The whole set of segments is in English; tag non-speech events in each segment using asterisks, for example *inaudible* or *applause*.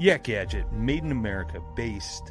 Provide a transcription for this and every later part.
Yak Gadget, made in America, based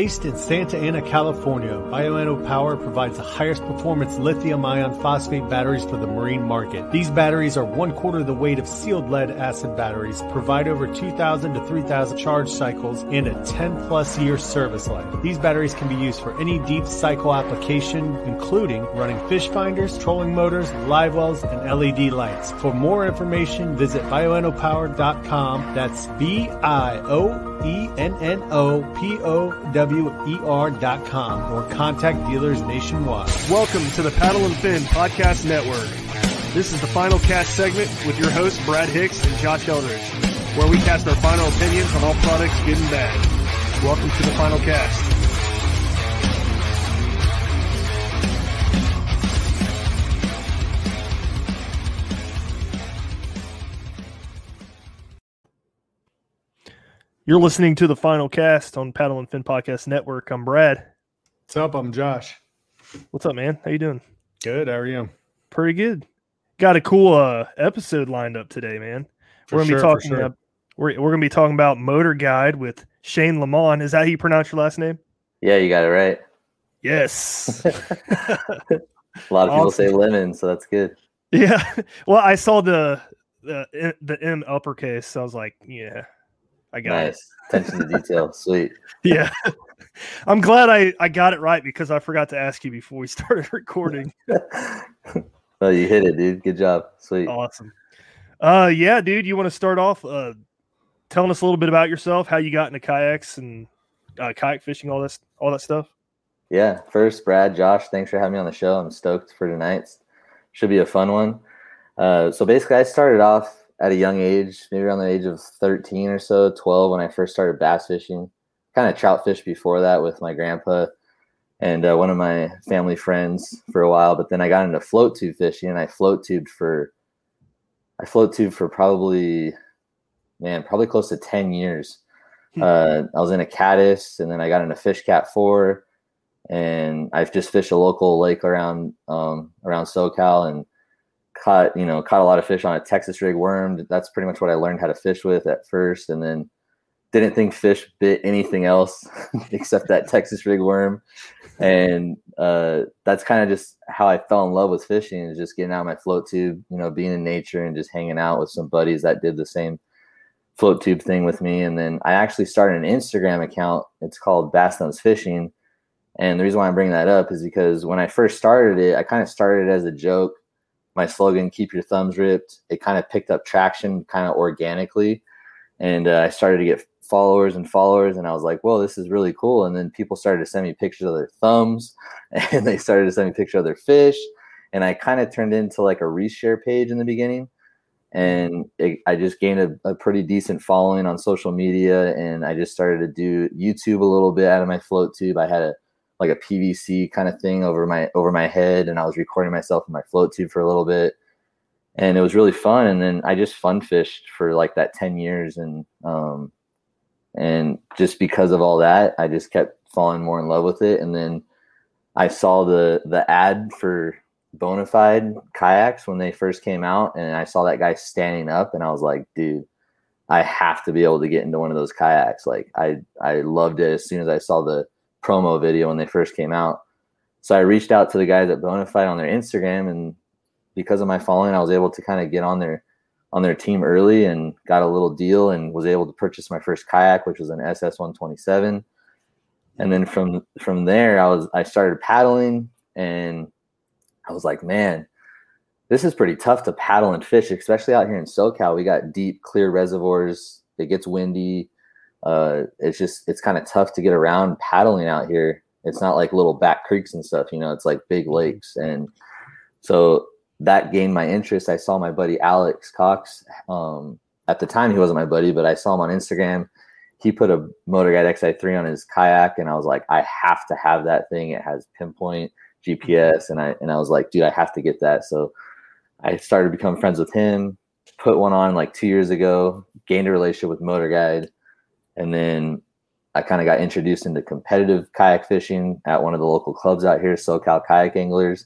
Based in Santa Ana, California, Bioenno Power provides the highest performance lithium ion phosphate batteries for the marine market. These batteries are one quarter the weight of sealed lead acid batteries, provide over 2,000 to 3,000 charge cycles, and a 10 plus year service life. These batteries can be used for any deep cycle application, including running fish finders, trolling motors, live wells, and LED lights. For more information, visit bioennopower.com. That's B I O E N N O P O W E R dot com or contact dealers nationwide. Welcome to the Paddle and Fin Podcast Network. This is the final cast segment with your hosts Brad Hicks and Josh Eldridge, where we cast our final opinions on all products good and bad. Welcome to the final cast. You're listening to the final cast on Paddle and Fin Podcast Network. I'm Brad. What's up? I'm Josh. What's up, man? How you doing? Good. How are you? Pretty good. Got a cool uh, episode lined up today, man. For we're gonna sure, be talking. sure. uh, we're we're gonna be talking about Motor Guide with Shane LemMon. Is that how you pronounce your last name? Yeah, you got it right. Yes. *laughs* A lot of people Awesome. say lemon, so that's good. yeah. *laughs* Well, I saw the the the M uppercase. So I was like, yeah, I got it. Nice. Attention to detail. *laughs* Sweet. Yeah. *laughs* I'm glad I, I got it right because I forgot to ask you before we *laughs* started recording. oh, you hit it, dude. Good job. Sweet. awesome. Uh yeah, dude, you want to start off uh telling us a little bit about yourself, how you got into kayaks and uh, kayak fishing, all this all that stuff? Yeah. First, Brad, Josh, thanks for having me on the show. I'm stoked for tonight. Should be a fun one. Uh, so basically, I started off at a young age, maybe around the age of 13 or so, 12, when I first started bass fishing. Kind of trout fished before that with my grandpa and uh, one of my family friends for a while. But then I got into float tube fishing, and I float tubed for, I float tubed for probably, man, probably close to 10 years. Hmm. Uh, I was in a caddis, and then I got into fish cat four and I've just fished a local lake around um, around SoCal and caught you know caught a lot of fish on a Texas rig worm. That's pretty much what I learned how to fish with at first, and then didn't think fish bit anything else *laughs* except that Texas rig worm. And uh, that's kind of just how I fell in love with fishing is just getting out my float tube, you know, being in nature and just hanging out with some buddies that did the same float tube thing with me. And then I actually started an Instagram account. It's called Bass Thumbs Fishing. And the reason why I'm bringing that up is because when I first started it, I kind of started it as a joke. My slogan, keep your thumbs ripped, it kind of picked up traction kind of organically. And uh, I started to get followers and followers. And I was like, well, this is really cool. And then people started to send me pictures of their thumbs *laughs* and they started to send me pictures of their fish. And I kind of turned into like a reshare page in the beginning. And it, I just gained a, a pretty decent following on social media. And I just started to do YouTube a little bit out of my float tube. I had a like a PVC kind of thing over my over my head, and I was recording myself in my float tube for a little bit, and it was really fun. And then I just fun fished for like that ten years, and um, and just because of all that, I just kept falling more in love with it. And then I saw the the ad for Bonafide kayaks when they first came out, and I saw that guy standing up, and I was like, dude. I have to be able to get into one of those kayaks. Like I, I loved it as soon as I saw the promo video when they first came out. So I reached out to the guys at Bonafide on their Instagram, and because of my following, I was able to kind of get on their on their team early and got a little deal and was able to purchase my first kayak, which was an SS 127. And then from from there, I was I started paddling, and I was like, man, this is pretty tough to paddle and fish, especially out here in SoCal. We got deep, clear reservoirs. It gets windy uh, it's just it's kind of tough to get around paddling out here. It's not like little back creeks and stuff, you know. It's like big lakes, and so that gained my interest. I saw my buddy Alex Cox. Um, at the time, he wasn't my buddy, but I saw him on Instagram. he put a Motor Guide XI3 on his kayak, and I was like, I have to have that thing. It has pinpoint GPS, and I and I was like, dude, I have to get that. So I started to become friends with him. Put one on like two years ago. Gained a relationship with Motor Guide, and then I kind of got introduced into competitive kayak fishing at one of the local clubs out here, SoCal Kayak Anglers,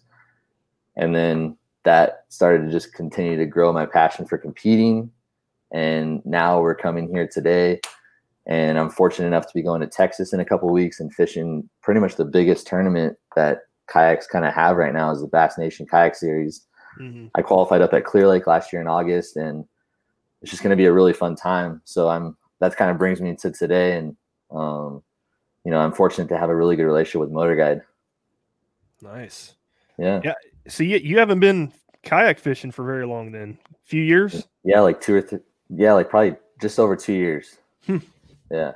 and then that started to just continue to grow my passion for competing. And now we're coming here today and I'm fortunate enough to be going to Texas in a couple weeks and fishing pretty much the biggest tournament that kayaks kind of have right now is the Bass Nation Kayak Series. Mm-hmm. I qualified up at Clear Lake last year in August, and it's just going to be a really fun time. So I'm that kind of brings me to today, and um, you know I'm fortunate to have a really good relationship with Motor Guide. Nice. Yeah. Yeah. So you you haven't been kayak fishing for very long then? A few years? Yeah, like two or three. Yeah, like probably just over two years. Hmm. Yeah.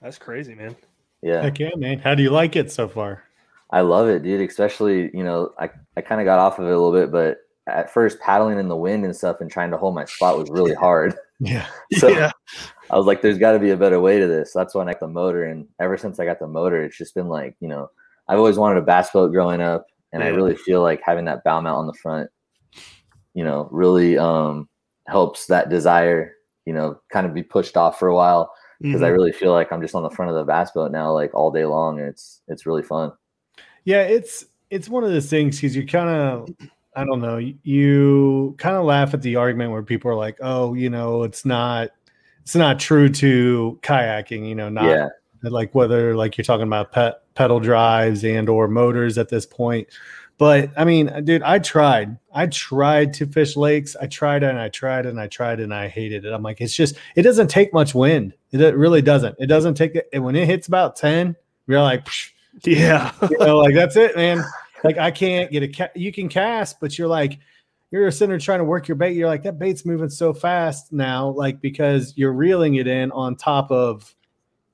That's crazy, man. Yeah. Heck yeah, man. How do you like it so far? I love it, dude. Especially, you know, I, I kind of got off of it a little bit, but at first paddling in the wind and stuff and trying to hold my spot was really *laughs* hard. Yeah. *laughs* so yeah. I was like, there's got to be a better way to this. That's when I got the motor. And ever since I got the motor, it's just been like, you know, I've always wanted a bass boat growing up. And yeah. I really feel like having that bow mount on the front, you know, really um, helps that desire, you know, kind of be pushed off for a while because mm-hmm. I really feel like I'm just on the front of the bass boat now, like all day long, and it's it's really fun. Yeah, it's it's one of those things because you kind of I don't know you kind of laugh at the argument where people are like, oh, you know, it's not it's not true to kayaking, you know, not yeah. like whether like you're talking about pet pedal drives and or motors at this point. But I mean, uh, dude, I tried. I tried to fish lakes. I tried and I tried and I tried and I hated it. I'm like, it's just, it doesn't take much wind. It really doesn't. It doesn't take it. When it hits about 10, you're like, yeah, you know, like that's it, man. *laughs* Like I can't get a cat. You can cast, but you're like, you're a there trying to work your bait. You're like, that bait's moving so fast now, like because you're reeling it in on top of,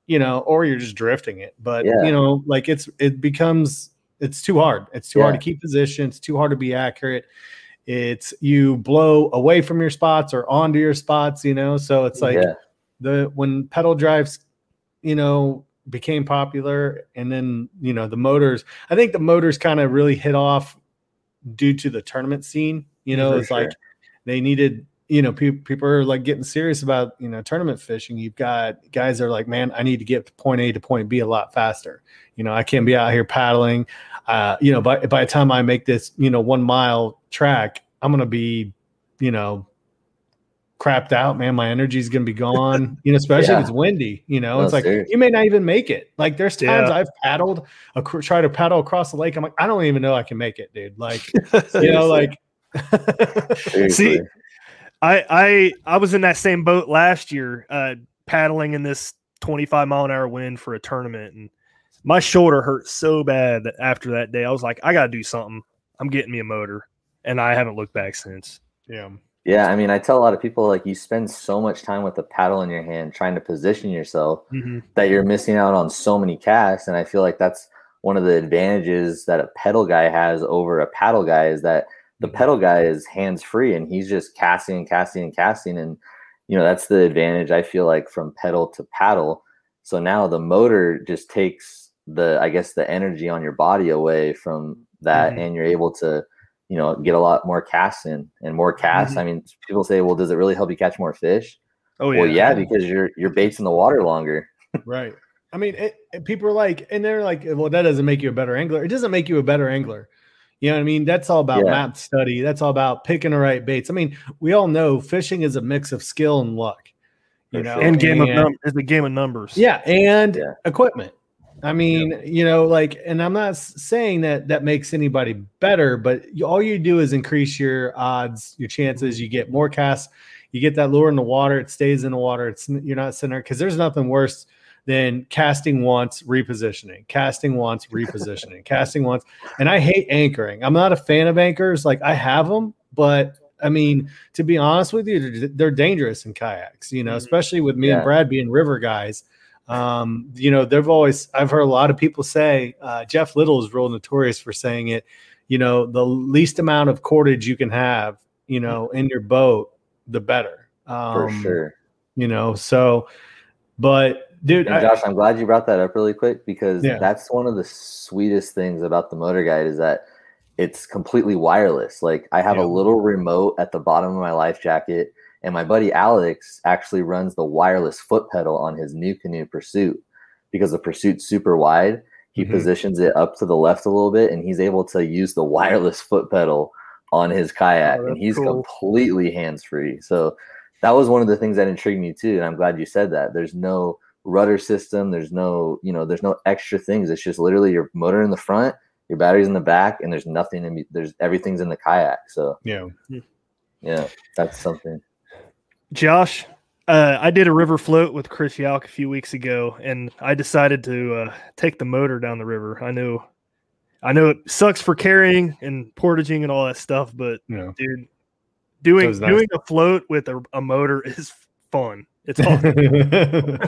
you know, or you're just drifting it. But yeah. you know, like it's it becomes it's too hard. It's too yeah. hard to keep position. It's too hard to be accurate. It's you blow away from your spots or onto your spots, you know. So it's like yeah. the when pedal drives, you know, became popular, and then you know the motors. I think the motors kind of really hit off due to the tournament scene. You know, For it's sure. like they needed you know, pe- people are like getting serious about, you know, tournament fishing. You've got guys that are like, man, I need to get point A to point B a lot faster. You know, I can't be out here paddling. Uh, you know, by, by the time I make this, you know, one mile track, I'm going to be, you know, crapped out, man. My energy's going to be gone, *laughs* you know, especially yeah. if it's windy, you know, no, it's like you may not even make it. Like there's times yeah. I've paddled, a, try to paddle across the lake. I'm like, I don't even know I can make it, dude. Like, *laughs* you know, like, *laughs* see, I I I was in that same boat last year, uh, paddling in this 25 mile an hour wind for a tournament, and my shoulder hurt so bad that after that day, I was like, I got to do something. I'm getting me a motor, and I haven't looked back since. Yeah. Yeah, I mean, I tell a lot of people like you spend so much time with the paddle in your hand trying to position yourself mm-hmm. that you're missing out on so many casts, and I feel like that's one of the advantages that a pedal guy has over a paddle guy is that the pedal guy is hands free and he's just casting and casting and casting. And you know that's the advantage i feel like from pedal to paddle. So now the motor just takes the i guess the energy on your body away from that mm-hmm. and you're able to you know get a lot more casts in and more casts mm-hmm. i mean people say well does it really help you catch more fish? Oh yeah well yeah. because your your bait's in the water longer. *laughs* Right. I mean it, it, people are like and they're like well that doesn't make you a better angler. It doesn't make you a better angler you know what I mean? That's all about yeah. map study. That's all about picking the right baits. I mean, we all know fishing is a mix of skill and luck. You know, and game and, of numbers is a game of numbers. Yeah, and yeah. equipment. I mean, yeah. you know, like, and I'm not saying that that makes anybody better, but all you do is increase your odds, your chances. You get more casts. You get that lure in the water. It stays in the water. It's you're not sitting there because there's nothing worse then casting wants repositioning, casting wants *laughs* repositioning, casting wants. And I hate anchoring. I'm not a fan of anchors. Like I have them, but I mean, to be honest with you, they're dangerous in kayaks, you know, mm-hmm. especially with me yeah. and Brad being river guys. Um, you know, they've always, I've heard a lot of people say, uh, Jeff Little is real notorious for saying it, you know, the least amount of cordage you can have, you know, in your boat, the better. Um, for sure. You know, so, but dude. And Josh, I'm glad you brought that up really quick because Yeah. that's one of the sweetest things about the Motor Guide is that it's completely wireless. Like I have Yeah. a little remote at the bottom of my life jacket, and my buddy Alex actually runs the wireless foot pedal on his NuCanoe Pursuit because the Pursuit's super wide. He Mhm. positions it up to the left a little bit, and he's able to use the wireless foot pedal on his kayak, Oh, and he's cool. completely hands free. So that was one of the things that intrigued me too, and I'm glad you said that. There's no rudder system. There's no, you know, there's no extra things. It's just literally your motor in the front, your batteries in the back, and there's nothing in. There's everything's in the kayak. So yeah. yeah, that's something. Josh, uh, I did a river float with Chris Yalk a few weeks ago, and I decided to uh, take the motor down the river. I know, I know it sucks for carrying and portaging and all that stuff, but Yeah. dude, doing nice. doing a float with a, a motor *laughs* is fun. It's *laughs* awesome.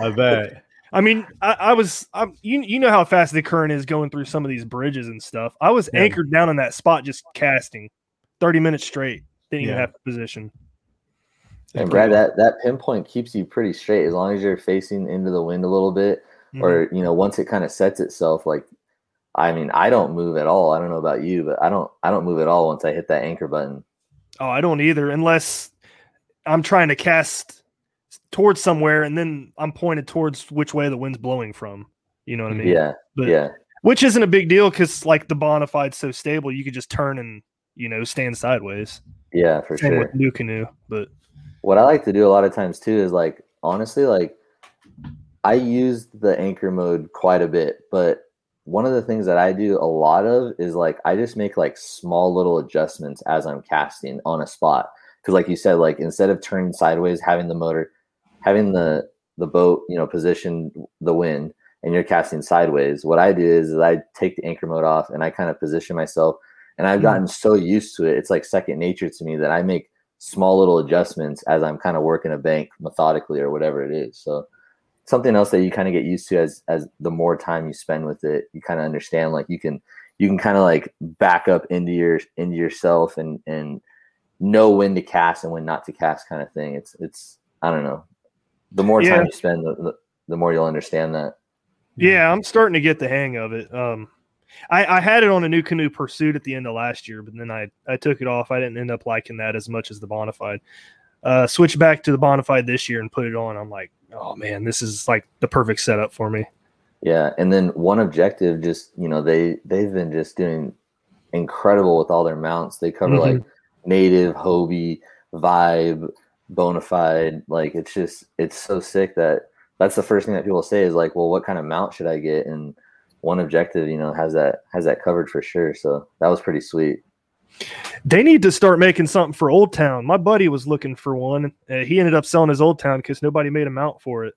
I bet. I mean, I, I was, I'm, you, you know how fast the current is going through some of these bridges and stuff. I was Yeah. anchored down in that spot, just casting, thirty minutes straight. Didn't even have to position. And Brad, that that pinpoint keeps you pretty straight as long as you're facing into the wind a little bit, Mhm. or you know, once it kind of sets itself. Like, I mean, I don't move at all. I don't know about you, but I don't I don't move at all once I hit that anchor button. Oh, I don't either, unless I'm trying to cast towards somewhere and then I'm pointed towards which way the wind's blowing from. You know what I mean? Yeah, But, yeah, Which isn't a big deal because like the Bonafide's so stable, you could just turn and you know stand sideways. yeah, for Same sure. with NuCanoe, but what I like to do a lot of times too is like honestly like I use the anchor mode quite a bit, but one of the things that I do a lot of is like I just make like small little adjustments as I'm casting on a spot. Cause like you said, like instead of turning sideways, having the motor, having the the boat, you know, position the wind and you're casting sideways, what I do is, is I take the anchor mode off and I kind of position myself and I've Mhm. gotten so used to it. It's like second nature to me that I make small little adjustments as I'm kind of working a bank methodically or whatever it is. So something else that you kind of get used to as as the more time you spend with it, you kind of understand like you can you can kind of like back up into your into yourself and and know when to cast and when not to cast kind of thing. It's it's I don't know. The more Yeah. time you spend, the, the, the more you'll understand that. yeah, I'm starting to get the hang of it. Um, I, I had it on a NuCanoe pursuit at the end of last year, but then I I took it off. I didn't end up liking that as much as the Bonafide. Uh, switched back to the Bonafide this year and put it on. I'm like, oh man, this is like the perfect setup for me. Yeah, and then one objective, just you know, they they've been just doing incredible with all their mounts. They cover like native, Hobie, Vibe, Bonafide. Like it's just it's so sick that that's the first thing that people say is like, well, what kind of mount should I get? And one objective, you know, has that has that covered for sure. So that was pretty sweet. They need to start making something for Old Town. My buddy was looking for one. He ended up selling his Old Town because nobody made a mount for it.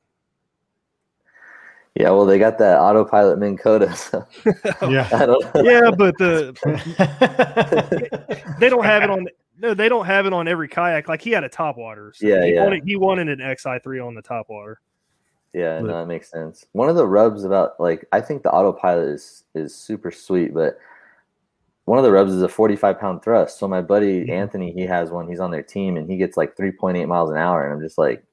Yeah, well, they got that autopilot Minn Kota. *laughs* So *laughs* Yeah. Yeah, but the *laughs* they don't have it on. No, they don't have it on every kayak. Like he had a Topwater. So Yeah, he yeah. Wanted, he wanted an XI three on the Topwater. Yeah, But- no, that makes sense. One of the rubs about like I think the autopilot is is super sweet, but one of the rubs is a 45 pound thrust. So my buddy Mhm. Anthony, he has one. He's on their team, and he gets like 3.8 miles an hour, and I'm just like,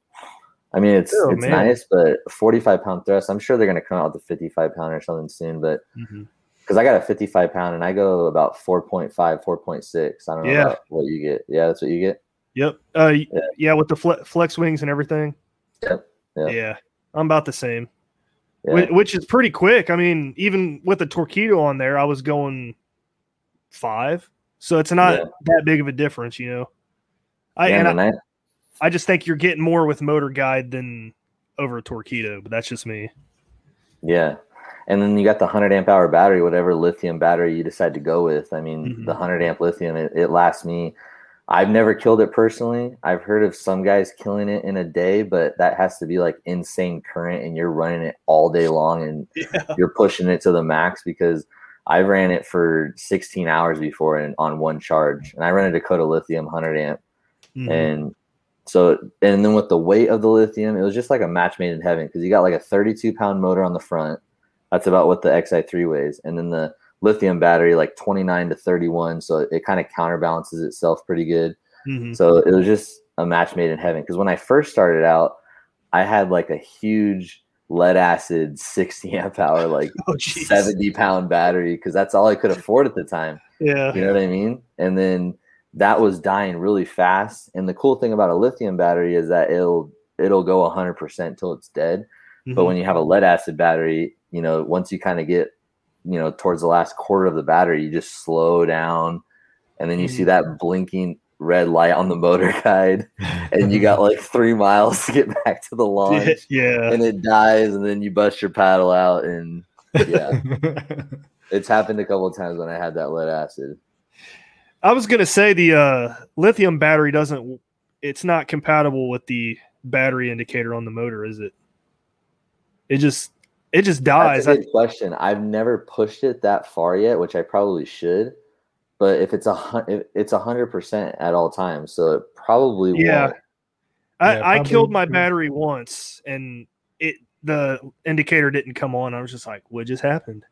I mean, it's Oh, it's man. nice, but 45 pound thrust. I'm sure they're gonna come out with a 55 pound or something soon, but Mm-hmm. because I got a 55 pound and I go about 4.5, 4.6. I don't know Yeah. what you get. Yeah, that's what you get. Yep. Uh, Yeah. yeah. with the fle- flex wings and everything. Yep. Yep. Yeah, I'm about the same. Yeah. Whi- which is pretty quick. I mean, even with the Torqeedo on there, I was going five, so it's not that big of a difference, you know. I Yeah, and I, I- just think you're getting more with motor guide than over a Torqeedo, but that's just me. Yeah. And then you got the 100 amp hour battery, whatever lithium battery you decide to go with. I mean, Mhm. the 100 amp lithium, it, it lasts me. I've never killed it personally. I've heard of some guys killing it in a day, but that has to be like insane current and you're running it all day long and *laughs* you're pushing it to the max because I ran it for 16 hours before and on one charge. And I ran a Dakota lithium 100 amp. Mhm. And so, and then with the weight of the lithium, it was just like a match made in heaven because you got like a 32 pound motor on the front. That's about what the XI3 weighs. And then the lithium battery, like 29 to 31. So it kind of counterbalances itself pretty good. Mhm. So it was just a match made in heaven. Because when I first started out, I had like a huge lead acid 60 *laughs* amp hour, like *laughs* Oh, 70 pound battery because that's all I could afford at the time. Yeah. You know what I mean? And then that was dying really fast. And the cool thing about a lithium battery is that it'll it'll go 100% till it's dead. But Mhm. when you have a lead acid battery, you know, once you kind of get, you know, towards the last quarter of the battery, you just slow down and then you see that blinking red light on the motor *laughs* guide and you got like 3 miles to get back to the *laughs* launch yeah. and it dies and then you bust your paddle out and yeah, *laughs* it's happened a couple of times when I had that lead acid. I was gonna say the uh, lithium battery doesn't. It's not compatible with the battery indicator on the motor, is it? It just it just dies. That's a I, good question. I've never pushed it that far yet, which I probably should. But if it's a hun- if it's a hundred percent at all times, so it probably Yeah. won't. I, Yeah, I killed my battery once, and it the indicator didn't come on. I was just like, "What just happened?"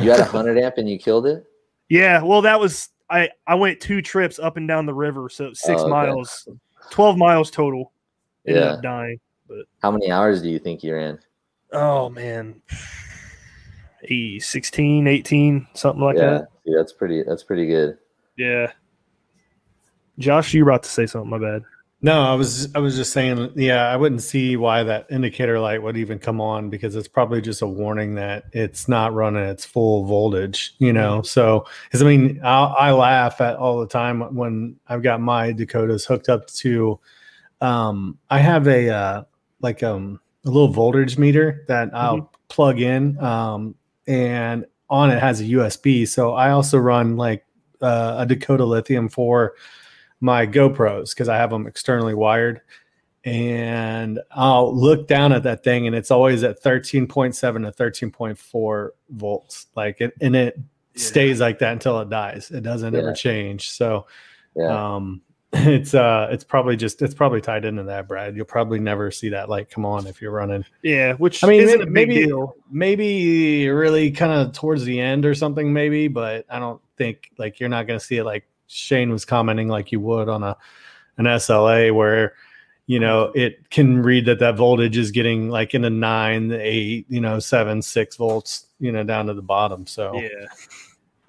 You had a *laughs* hundred amp and you killed it. Yeah, well, that was I. I went two trips up and down the river, so six Oh, okay. miles, twelve miles total. Ended Yeah. up dying. How many hours do you think you're in? Oh man, E 16, 18, something like yeah, that. yeah that's pretty. That's pretty good. Yeah. Josh, you were about to say something. My bad. No, I was I was just saying, yeah, I wouldn't see why that indicator light would even come on because it's probably just a warning that it's not running its full voltage, you know. So, because I mean, I, I laugh at all the time when I've got my Dakotas hooked up to. Um, I have a uh, like um a little voltage meter that I'll plug in, um, and on it has a USB. So I also run like uh, a Dakota Lithium for my GoPros because I have them externally wired. And I'll look down at that thing and it's always at 13.7 to 13.4 volts. Like it, and it stays like that until it dies. It doesn't Yeah. ever change. So, Yeah, um, *laughs* it's, uh, it's probably just, it's probably tied into that, Brad. You'll probably never see that light come on if you're running. Yeah, which I mean, isn't maybe- a big maybe- deal. Maybe really kind of towards the end or something, maybe, but I don't think like you're not going to see it like Shane was commenting like you would on a an SLA where you know it can read that that voltage is getting like in the nine, the eight, you know, seven, six volts, you know, down to the bottom. So Yeah.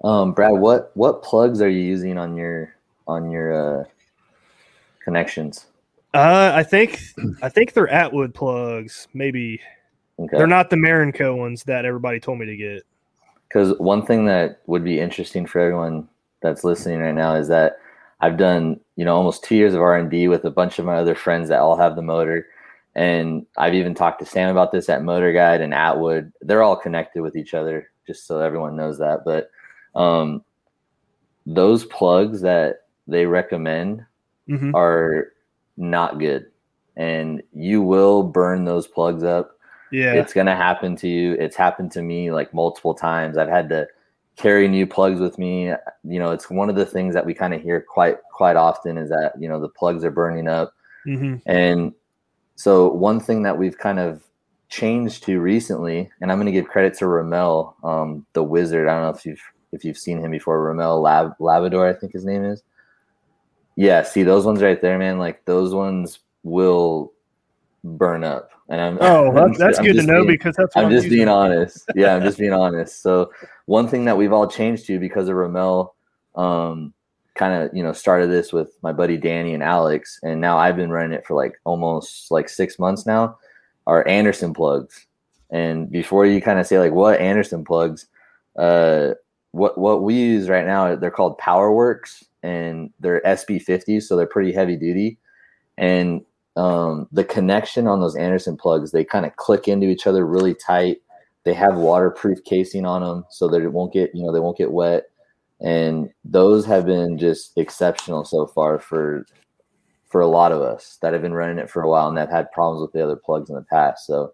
um, Brad, what what plugs are you using on your on your uh, connections? Uh, I think I think they're Atwood plugs. Maybe Okay, they're not the Marinco ones that everybody told me to get. because one thing that would be interesting for everyone that's listening right now is that I've done you know almost two years of R and D with a bunch of my other friends that all have the motor, and I've even talked to Sam about this at Motor Guide and Atwood. They're all connected with each other, just so everyone knows that. But um, those plugs that they recommend Mhm. are not good, and you will burn those plugs up Yeah. it's gonna happen to you. It's happened to me like multiple times. I've had to carry new plugs with me. You know, it's one of the things that we kind of hear quite quite often is that you know the plugs are burning up. hmm And so one thing that we've kind of changed to recently, and I'm going to give credit to Ramel, um, the wizard. I don't know if you've if you've seen him before. Ramel Lab, Labrador, I think his name is. Yeah, see those ones right there, man. Like those ones will burn up. And I'm Oh, I'm that's, I'm good to know being- because that's I'm just being honest. Yeah, I'm just being *laughs* honest. So one thing that we've all changed to because of Ramel, um, kind of you know started this with my buddy Danny and Alex, and now I've been running it for like almost like six months now. Are Anderson plugs, and before you kind of say like what Anderson plugs, uh, what what we use right now they're called Powerwerx, and they're SB50s, so they're pretty heavy duty, and um, the connection on those Anderson plugs, they kind of click into each other really tight. They have waterproof casing on them so that it won't get, you know, they won't get wet. And those have been just exceptional so far for for a lot of us that have been running it for a while and that had problems with the other plugs in the past. So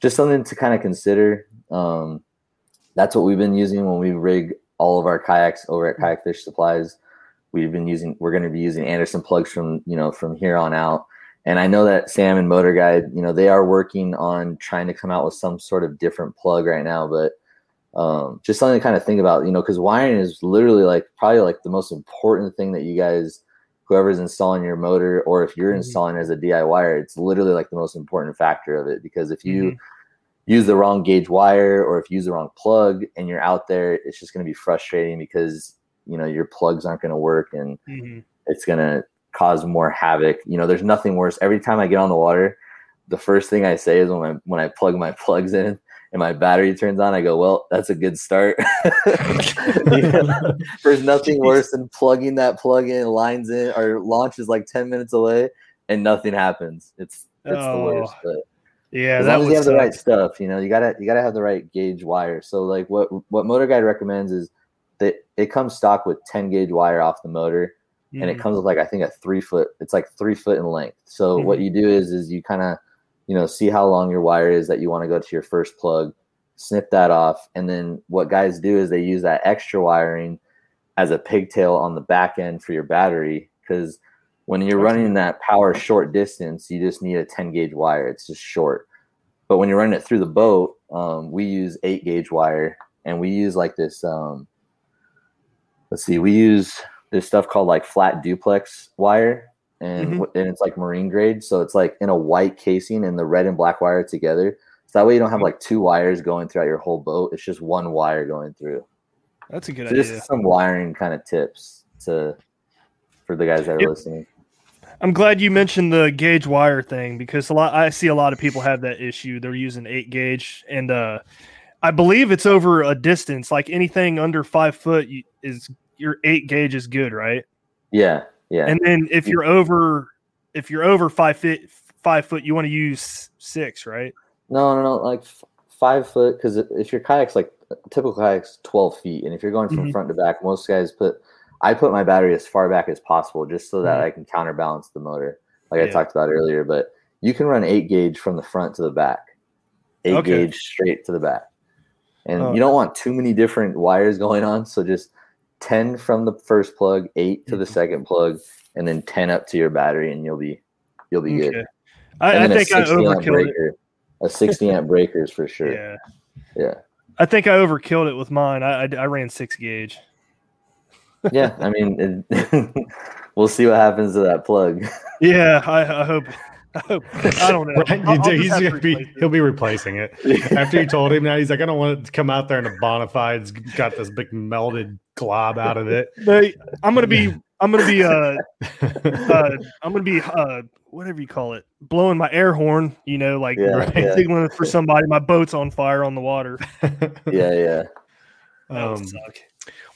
just something to kind of consider. Um, that's what we've been using when we rig all of our kayaks over at Kayak Fish Supplies. We've been using, we're going to be using Anderson plugs from, you know, from here on out. And I know that Sam and Motor Guide, you know, they are working on trying to come out with some sort of different plug right now, but um, just something to kind of think about, you know, because wiring is literally like probably like the most important thing that you guys whoever's installing your motor or if you're Mhm. installing as a DIYer, it's literally like the most important factor of it because if you Mhm. use the wrong gauge wire or if you use the wrong plug and you're out there, it's just going to be frustrating because you know your plugs aren't going to work and Mhm. it's going to cause more havoc. You know, there's nothing worse. Every time I get on the water, the first thing I say is when I when I plug my *laughs* plugs in and my battery turns on, I go, "Well, that's a good start." *laughs* *laughs* There's nothing worse than plugging that plug in, lines in, or launch is like 10 minutes away and nothing happens. It's it's the worst. Oh, But Yeah, as that long as you have the right stuff, you know, you gotta you gotta have the right gauge wire. So like what what Motor Guide recommends is that it comes stock with 10 gauge wire off the motor and it Mhm. comes with like I think a three foot. It's like three foot in length. So what Mhm. you do is is you kind of you know see how long your wire is that you want to go to your first plug, snip that off, and then what guys do is they use that extra wiring as a pigtail on the back end for your battery because when you're running that power short distance, you just need a 10 gauge wire. It's just short. But when you're running it through the boat, um, we use eight gauge wire and we use like this. Um, let's see, we use this stuff called like flat duplex wire, and Mhm. and it's like marine grade, so it's like in a white casing and the red and black wire together. So that way you don't have like two wires going throughout your whole boat. It's just one wire going through. That's a good So idea. just some wiring kind of tips to for the guys that are Yep. listening. I'm glad you mentioned the gauge wire thing because a lot I see a lot of people have that issue. They're using eight gauge, and uh, I believe it's over a distance. Like anything under five foot is your eight gauge is good, right? Yeah, yeah, And then if you're over, if you're over five foot, five foot, you want to use six, right? No, no, no. Like f- five foot, because if your kayak's like typical kayak's twelve feet, and if you're going from Mhm. front to back, most guys put. I put my battery as far back as possible, just so that Mhm. I can counterbalance the motor, like I talked about earlier. But you can run eight gauge from the front to the back, eight Okay. gauge straight to the back, and Oh. you don't want too many different wires *laughs* going on. So just ten from the first plug, eight to the Mhm. second plug, and then ten up to your battery, and you'll be you'll be good. I, I And then a think I 60 amp overkilled it. a sixty amp breakers for sure. Yeah, yeah. I think I overkilled it with mine. I, I, I ran six gauge. yeah, I mean, it, *laughs* we'll see what happens to that plug. Yeah, I, I hope. I hope. I don't know. *laughs* Right? I'll- I'll he's just have to gonna be, it. he'll be replacing it. *laughs* After you told him that, he's like, I don't want it to come out there in a bonafide. It's got this big melted glob out of it. They- I'm gonna be. I'm gonna be. Uh, *laughs* uh, I'm gonna be. Uh, whatever you call it, blowing my air horn. You know, like Yeah, Right. yeah, signaling for somebody. My boat's on fire on the water. *laughs* yeah, yeah. Um.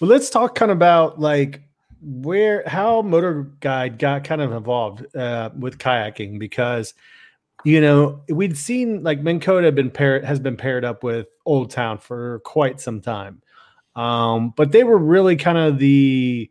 Well, let's talk kind of about like where how Motor Guide got kind of involved uh, with kayaking because you know we'd seen like Minn Kota been paired has been paired up with Old Town for quite some time, um, but they were really kind of the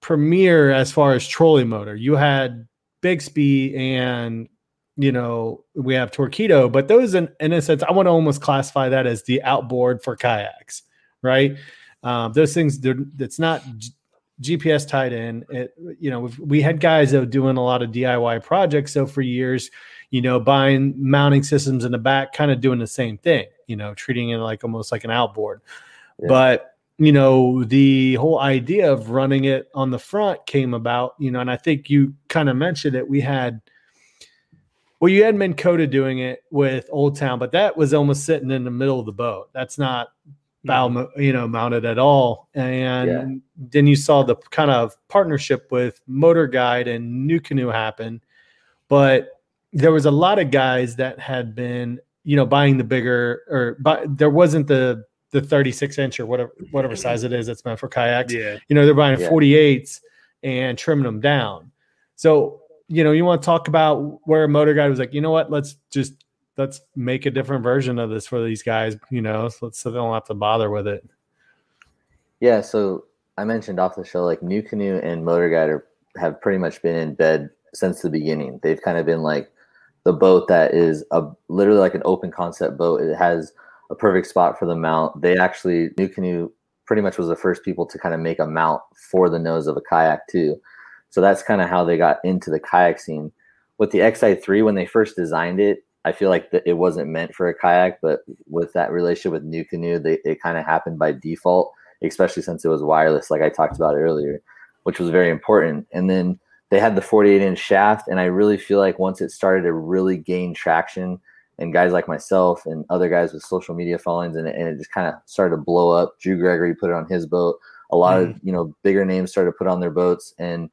premier as far as trolling motor. You had Bixpy and you know we have Torqeedo, but those in, in a sense I want to almost classify that as the outboard for kayaks, right? Um, those things, they're, it's not G- GPS tied in. It, you know, we've, we had guys that were doing a lot of DIY projects. So for years, you know, buying mounting systems in the back, kind of doing the same thing, you know, treating it like almost like an outboard. Yeah. But, you know, the whole idea of running it on the front came about, you know, and I think you kind of mentioned it. We had, well, you had Minn Kota doing it with Old Town, but that was almost sitting in the middle of the boat. That's not mm-hmm. bow, you know, mounted at all. And Yeah. then you saw the kind of partnership with Motor Guide and NuCanoe happen. But there was a lot of guys that had been, you know, buying the bigger or but there wasn't the the 36 inch or whatever whatever size it is that's meant for kayaks. Yeah. You know, they're buying Yeah. 48s and trimming them down. So, you know, you want to talk about where Motor Guide was like, you know what, let's just let's make a different version of this for these guys, you know, so, so they don't have to bother with it. Yeah, so I mentioned off the show, like NuCanoe and Motor Guide are, have pretty much been in bed since the beginning. They've kind of been like the boat that is a literally like an open concept boat. It has a perfect spot for the mount. They actually NuCanoe pretty much was the first people to kind of make a mount for the nose of a kayak too. So that's kind of how they got into the kayak scene. With the XI3, when they first designed it, I feel like that it wasn't meant for a kayak, but with that relationship with NuCanoe, they, it kind of happened by default especially since it was wireless, like I talked about earlier, which was very important. And then they had the 48 inch shaft, and I really feel like once it started to really gain traction, and guys like myself and other guys with social media followings, and it, and it just kind of started to blow up. Drew Gregory put it on his boat. A lot mm. of you know bigger names started to put on their boats, and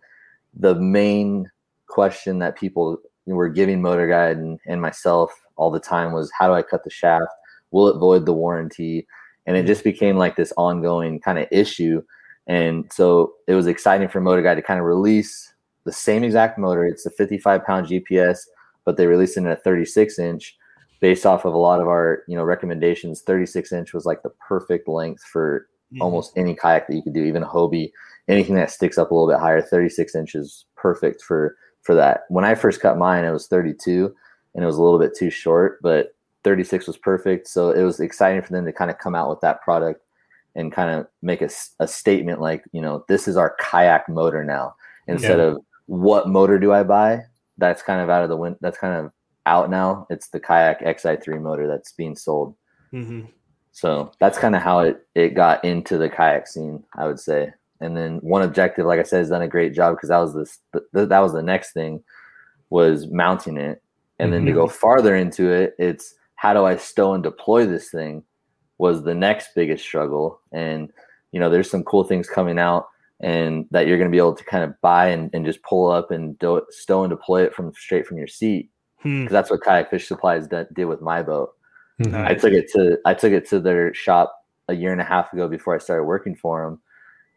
the main question that people were giving Motor Guide and, and myself all the time was, how do I cut the shaft? Will it void the warranty? And it mm. just became like this ongoing kind of issue. And so it was exciting for Motor Guide to kind of release the same exact motor. It's a 55 pound GPS, but they released it in a 36 inch based off of a lot of our you know recommendations 36 inch was like the perfect length for mm-hmm. almost any kayak that you could do even a hobie. Anything that sticks up a little bit higher 36 inches perfect for for that. When i first cut mine it was 32 and it was a little bit too short but 36 was perfect. So it was exciting for them to kind of come out with that product and kind of make a, a statement like you know this is our kayak motor now. Instead yeah. of what motor do i buy? That's kind of out of the wind that's kind of out now. It's the Kayak XI3 motor that's being sold. Mm-hmm. So that's kind of how it, it got into the kayak scene, I would say. And then one objective, like I said, has done a great job because that was this th- that was the next thing was mounting it. And mm-hmm. then to go mm-hmm. farther into it, it's how do I stow and deploy this thing was the next biggest struggle. And you know, there's some cool things coming out and that you're going to be able to kind of buy and, and just pull up and do, stow and deploy it from straight from your seat hmm. that's what kayak fish supplies did, did with my boat nice. i took it to i took it to their shop a year and a half ago before i started working for them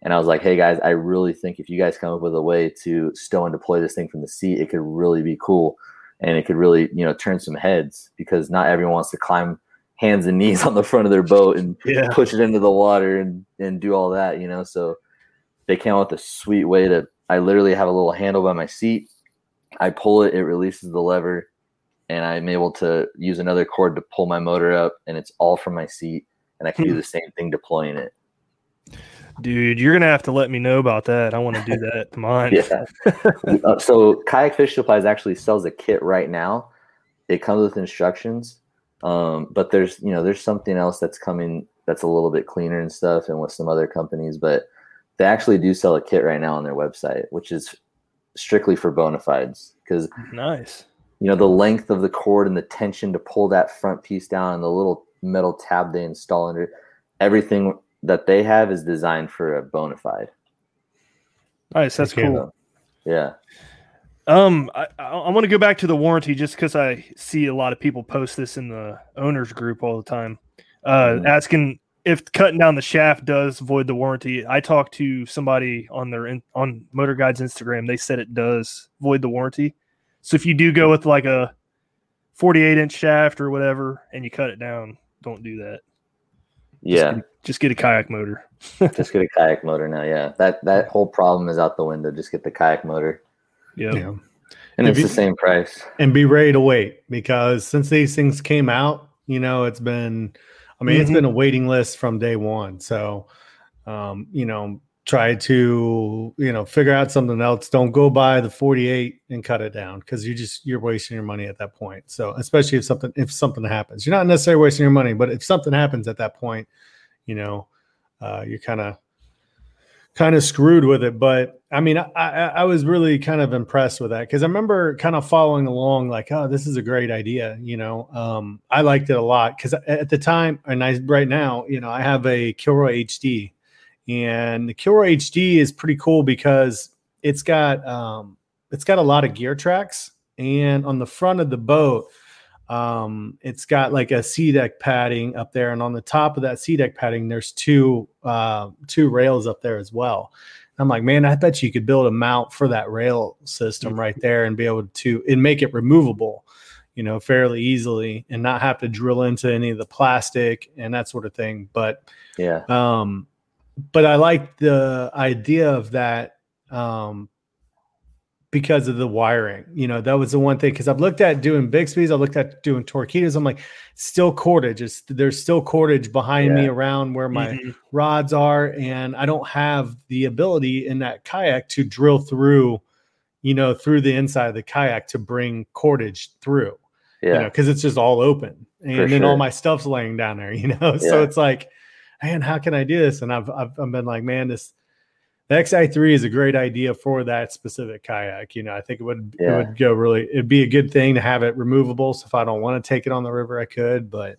and i was like hey guys i really think if you guys come up with a way to stow and deploy this thing from the seat it could really be cool and it could really you know turn some heads because not everyone wants to climb hands and knees *laughs* on the front of their boat and yeah. push it into the water and and do all that you know so they came up with a sweet way to i literally have a little handle by my seat i pull it it releases the lever and I'm able to use another cord to pull my motor up, and it's all from my seat, and I can do hmm. the same thing deploying it. Dude, you're gonna have to let me know about that. I want to do *laughs* that to mine. yeah. *laughs* uh, so Kayak Fish Supplies actually sells a kit right now. It comes with instructions, um, but there's you know there's something else that's coming that's a little bit cleaner and stuff, and with some other companies, but they actually do sell a kit right now on their website, which is strictly for Bonafides because nice you know the length of the cord and the tension to pull that front piece down and the little metal tab they install under everything that they have is designed for a Bonafide. Nice that's cool. Yeah. Um i, I want to go back to the warranty just because i see a lot of people post this in the owners group all the time. Uh mm-hmm. asking if cutting down the shaft does void the warranty. I talked to somebody on their in, on motor guide's instagram. They said it does void the warranty so if you do go with like a 48 inch shaft or whatever and you cut it down, don't do that. Yeah. Just get, just get a kayak motor. *laughs* just get a kayak motor now. Yeah. That that whole problem is out the window. Just get the kayak motor. Yep. Yeah. And, and it's be, the same price. And be ready to wait because since these things came out, you know, it's been I mean, mm-hmm. it's been a waiting list from day one. So um, you know, try to you know figure out something else. Don't go buy the 48 and cut it down because you just you're wasting your money at that point. So especially if something if something happens. You're not necessarily wasting your money but if something happens at that point you know uh, you're kind of kind of screwed with it. But i mean i i was really kind of impressed with that because i remember kind of following along like oh this is a great idea you know? Um, i liked it a lot because at the time and i right now you know i have a kilroy hd and the Kilroy HD is pretty cool because it's got um, it's got a lot of gear tracks, and on the front of the boat, um, it's got like a SeaDek padding up there, and on the top of that SeaDek padding, there's two uh, two rails up there as well. I'm like, man, I bet you could build a mount for that rail system right there and be able to and make it removable, you know, fairly easily and not have to drill into any of the plastic and that sort of thing. But yeah, um, but I like the idea of that um, because of the wiring. You know, that was the one thing because I've looked at doing Bixpy's, I looked at doing Torqeedos. I'm like, still cordage. It's, there's still cordage behind yeah. me around where my mm-hmm. rods are, and I don't have the ability in that kayak to drill through, you know, through the inside of the kayak to bring cordage through. Yeah, you know, because it's just all open, and For then sure. all my stuff's laying down there. *laughs* You know, yeah. so it's like man, how can I do this? And I've, I've, I've been like, man, this, the XI3 is a great idea for that specific kayak. You know, I think it would Yeah. it would go really. It'd be a good thing to have it removable. So if I don't want to take it on the river, I could. But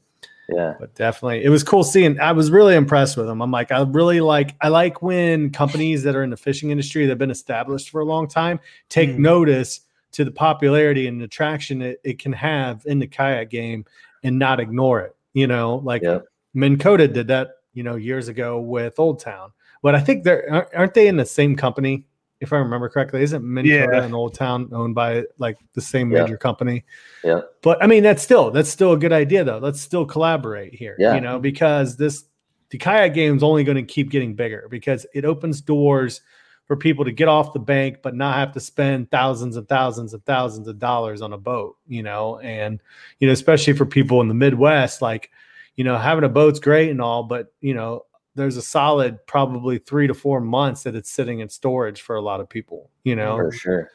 Yeah. but definitely, it was cool seeing. I was really impressed with them. I'm like, I really like. I like when companies that are in the fishing industry that have been established for a long time take Mm. notice to the popularity and attraction it, it can have in the kayak game and not ignore it. You know, like Yep. Minn Kota did that, you know, years ago with Old Town. But I think they're aren't- aren't they in the same company? If I remember correctly, isn't Minn Kota Yeah. and Old Town owned by like the same Yeah. major company? Yeah. But I mean, that's still that's still a good idea though. Let's still collaborate here. Yeah. You know, because this the kayak game is only going to keep getting bigger because it opens doors for people to get off the bank but not have to spend thousands and thousands and thousands of dollars on a boat, you know, and you know, especially for people in the Midwest, like, you know, having a boat's great and all, but you know, there's a solid probably three to four months that it's sitting in storage for a lot of people, you know For sure.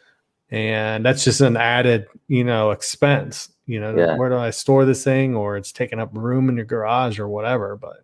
and that's just an added you know expense you know Yeah. where do i store this thing or it's taking up room in your garage or whatever but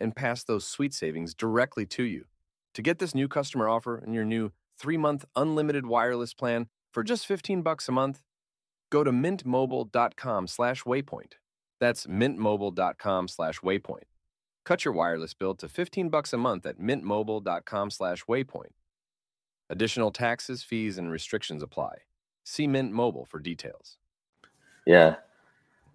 and pass those sweet savings directly to you. To get this new customer offer and your new 3-month unlimited wireless plan for just 15 bucks a month, go to mintmobile.com/waypoint. That's mintmobile.com/waypoint. Cut your wireless bill to 15 bucks a month at mintmobile.com/waypoint. Additional taxes, fees and restrictions apply. See Mint Mobile for details. Yeah.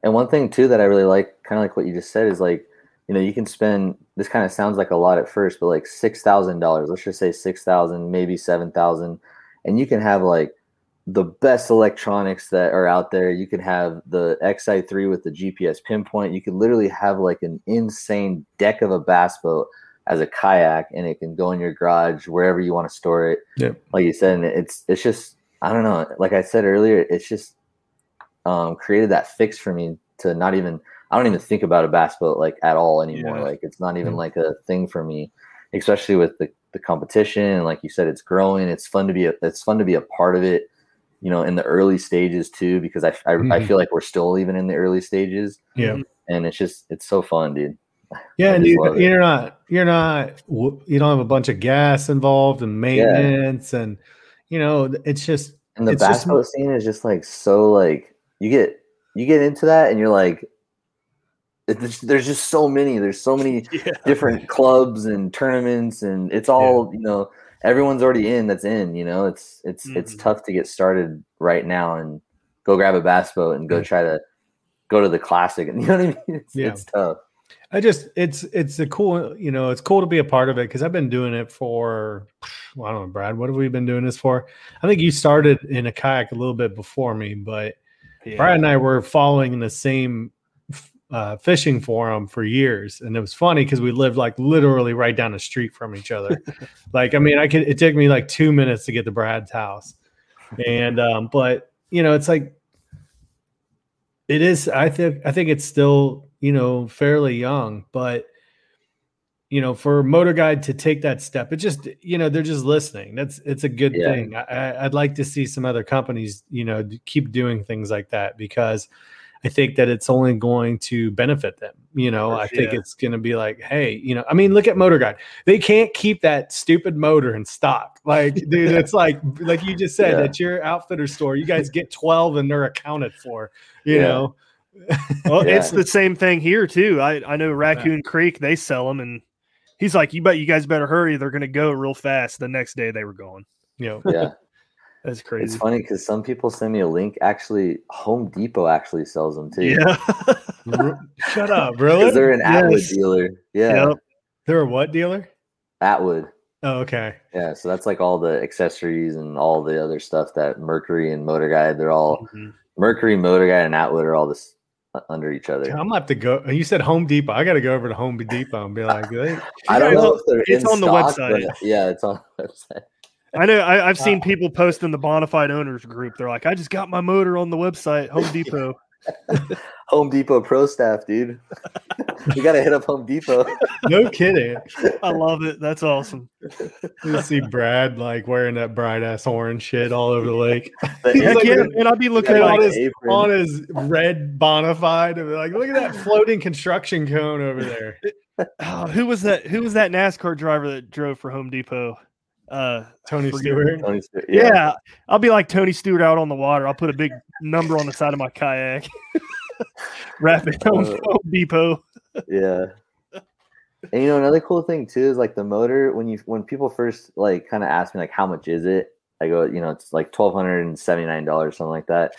And one thing too that I really like, kind of like what you just said, is like, you know, you can spend this kind of sounds like a lot at first, but like six thousand dollars, let's just say six thousand, maybe seven thousand, and you can have like the best electronics that are out there. You can have the XI3 with the GPS pinpoint. You can literally have like an insane deck of a bass boat as a kayak, and it can go in your garage wherever you want to store it. Yeah. Like you said, and it's it's just I don't know. Like I said earlier, it's just um, created that fix for me to not even I don't even think about a bass boat like at all anymore. Yeah. Like it's not even like a thing for me, especially with the, the competition. And like you said, it's growing. It's fun to be a, it's fun to be a part of it. You know, in the early stages too, because I I, I Mhm. feel like we're still even in the early stages, yeah and it's just it's so fun, dude. yeah and just you, love it. you're not you're not you don't have a bunch of gas involved and maintenance and you know it's just And the It's bass just- boat scene is just like so like you get you get into that and you're like it- there's, there's just so many there's so many *laughs* Yeah. different clubs and tournaments and it's all you know everyone's already in that's in you know it's it's it's Mhm. tough to get started right now and go grab a bass boat and go Yeah. try to go to the classic and *laughs* you know what i mean it's, Yeah. it's tough I just it's it's a cool you know it's cool to be a part of it because I've been doing it for well, I don't know Brad what have we been doing this for I think you started in a kayak a little bit before me but Yeah. Brad and I were following the same uh, fishing forum for years and it was funny because we lived like literally right down the street from each other *laughs* like I mean I could it took me like two minutes to get to Brad's house and um but you know it's like it is i think i think it's still you know fairly young but you know, for MotorGuide to take that step, it just, you know, they're just listening. That's it's a good Yeah. thing. I, I'd like to see some other companies, you know, keep doing things like that because I think that it's only going to benefit them. You know, I think Yeah. it's going to be like, hey, you know, I mean, look at MotorGuide. They can't keep that stupid motor in stock. Like, *laughs* dude, it's like, like you just said, Yeah. at your outfitter store, you guys get twelve and they're accounted for. You Yeah. know, *laughs* Well, Yeah. it's the same thing here too. I I know Raccoon Creek they sell them, and he's like, "You bet you guys better hurry. They're gonna go real fast." The next day they were going. you know, Yeah. That's crazy. It's funny because some people send me a link. Actually, Home Depot actually sells them too. Yeah. Shut up, *laughs* Because really? they're an Atwood Yes. dealer. Yeah. Yep. They're a what dealer? Atwood. Oh, okay. Yeah. So that's like all the accessories and all the other stuff that Mercury and MotorGuide, they're all Mhm. Mercury, MotorGuide, and Atwood are all this uh, under each other. I'm gonna have to go. You said Home Depot. I got to go over to Home Depot and be like, *laughs* hey, I don't know if they're It's in on the website. yeah, it's on the *laughs* website. I know. I, I've seen uh, people post in the Bonafide owners group. They're like, "I just got my motor on the website, Home *laughs* Depot." Home Depot Pro Staff, dude. you gotta hit up Home Depot. *laughs* no kidding. I love it. That's awesome. You see Brad like wearing that bright ass orange shit all over the lake *laughs* The He's like- yeah, and I'll be looking at on like, his on his red bonafide and be like, look at that floating construction cone over there. oh, who was that? Who was that NASCAR driver that drove for Home Depot? Uh, Tony Stewart. Tony Stewart- yeah. I'll be like Tony Stewart out on the water. I'll put a big number on the side of my kayak. *laughs* Wrap it Home, Uh, Home Depot. yeah. And you know another cool thing too is like the motor when you when people first like kind of ask me like how much is it I go you know it's like twelve hundred and seventy nine dollars something like that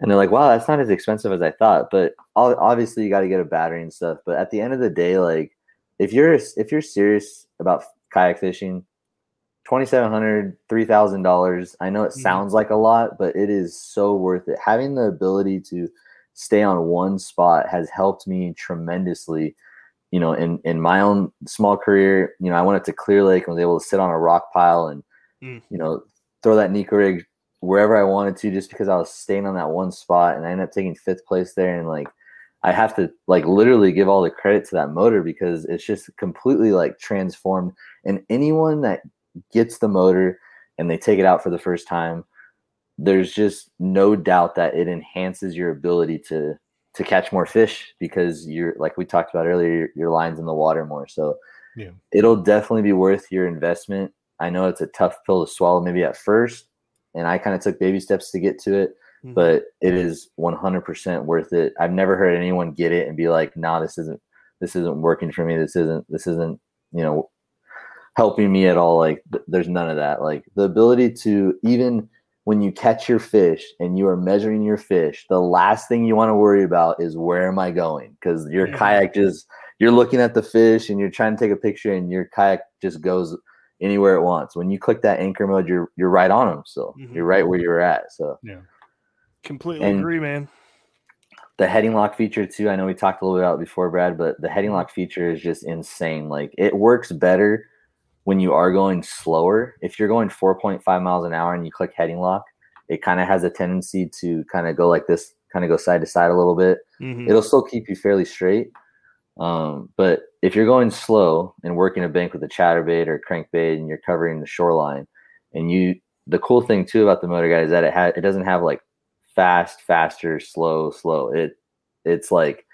and they're like wow that's not as expensive as I thought but obviously you got to get a battery and stuff but at the end of the day like if you're if you're serious about kayak fishing $2700 $3000 I know it Mhm. sounds like a lot but it is so worth it. Having the ability to stay on one spot has helped me tremendously you know in in my own small career. You know i went up to clear lake and was able to sit on a rock pile and Mm. you know throw that Neko rig wherever i wanted to just because i was staying on that one spot and i ended up taking fifth place there. And like i have to like literally give all the credit to that motor because it's just completely like transformed. And anyone that gets the motor and they take it out for the first time there's just no doubt that it enhances your ability to to catch more fish because you're like we talked about earlier your, lines in the water more so Yeah. it'll definitely be worth your investment i know it's a tough pill to swallow maybe at first and i kind of took baby steps to get to it Mhm. but it is 100% worth it i've never heard anyone get it and be like nah this isn't this isn't working for me this isn't this isn't you know helping me at all like th- there's none of that like the ability to even when you catch your fish and you are measuring your fish the last thing you want to worry about is where am i going because your Yeah. kayak just you're looking at the fish and you're trying to take a picture and your kayak just goes anywhere it wants when you click that anchor mode you're you're right on them so Mhm. you're right where you're at so yeah, Completely and- agree, man. the heading lock feature too. I know we talked a little bit about before, Brad, but the Mm-hmm. heading lock feature is just insane. Like it works better when you are going slower. If you're going 4.5 miles an hour and you click heading lock, it kind of has a tendency to kind of go like this, kind of go side to side a little bit. Mhm. It'll still keep you fairly straight. Um, but if you're going slow and working a bank with a chatterbait or crankbait and you're covering the shoreline, and you, the cool thing too about the motor guy is that it has, it doesn't have like fast, faster, slow, slow. It, it's like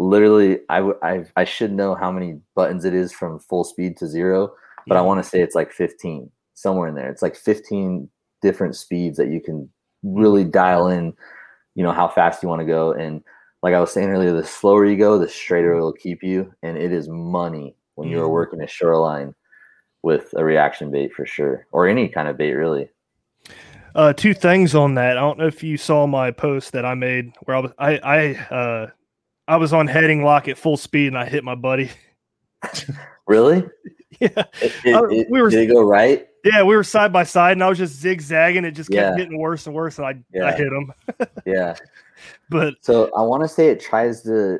literally, I, w- I, I should know how many buttons it is from full speed to zero, but I Mhm. want to say it's like 15 somewhere in there. It's like 15 different speeds that you can really dial in, you know, how fast you want to go. And like I was saying earlier, the slower you go, the straighter it'll keep you. And it is money when you are Mhm. working a shoreline with a reaction bait for sure, or any kind of bait really. Uh, two things on that. I don't know if you saw my post that I made where I was I I uh I was on heading lock at full speed and I hit my buddy. *laughs* Really? yeah, It, it- it- we were- did it go right? yeah, we were side by side and I was just zigzagging. It just kept Yeah. getting worse and worse, and I I hit him. *laughs* Yeah. But So I want to say it tries to.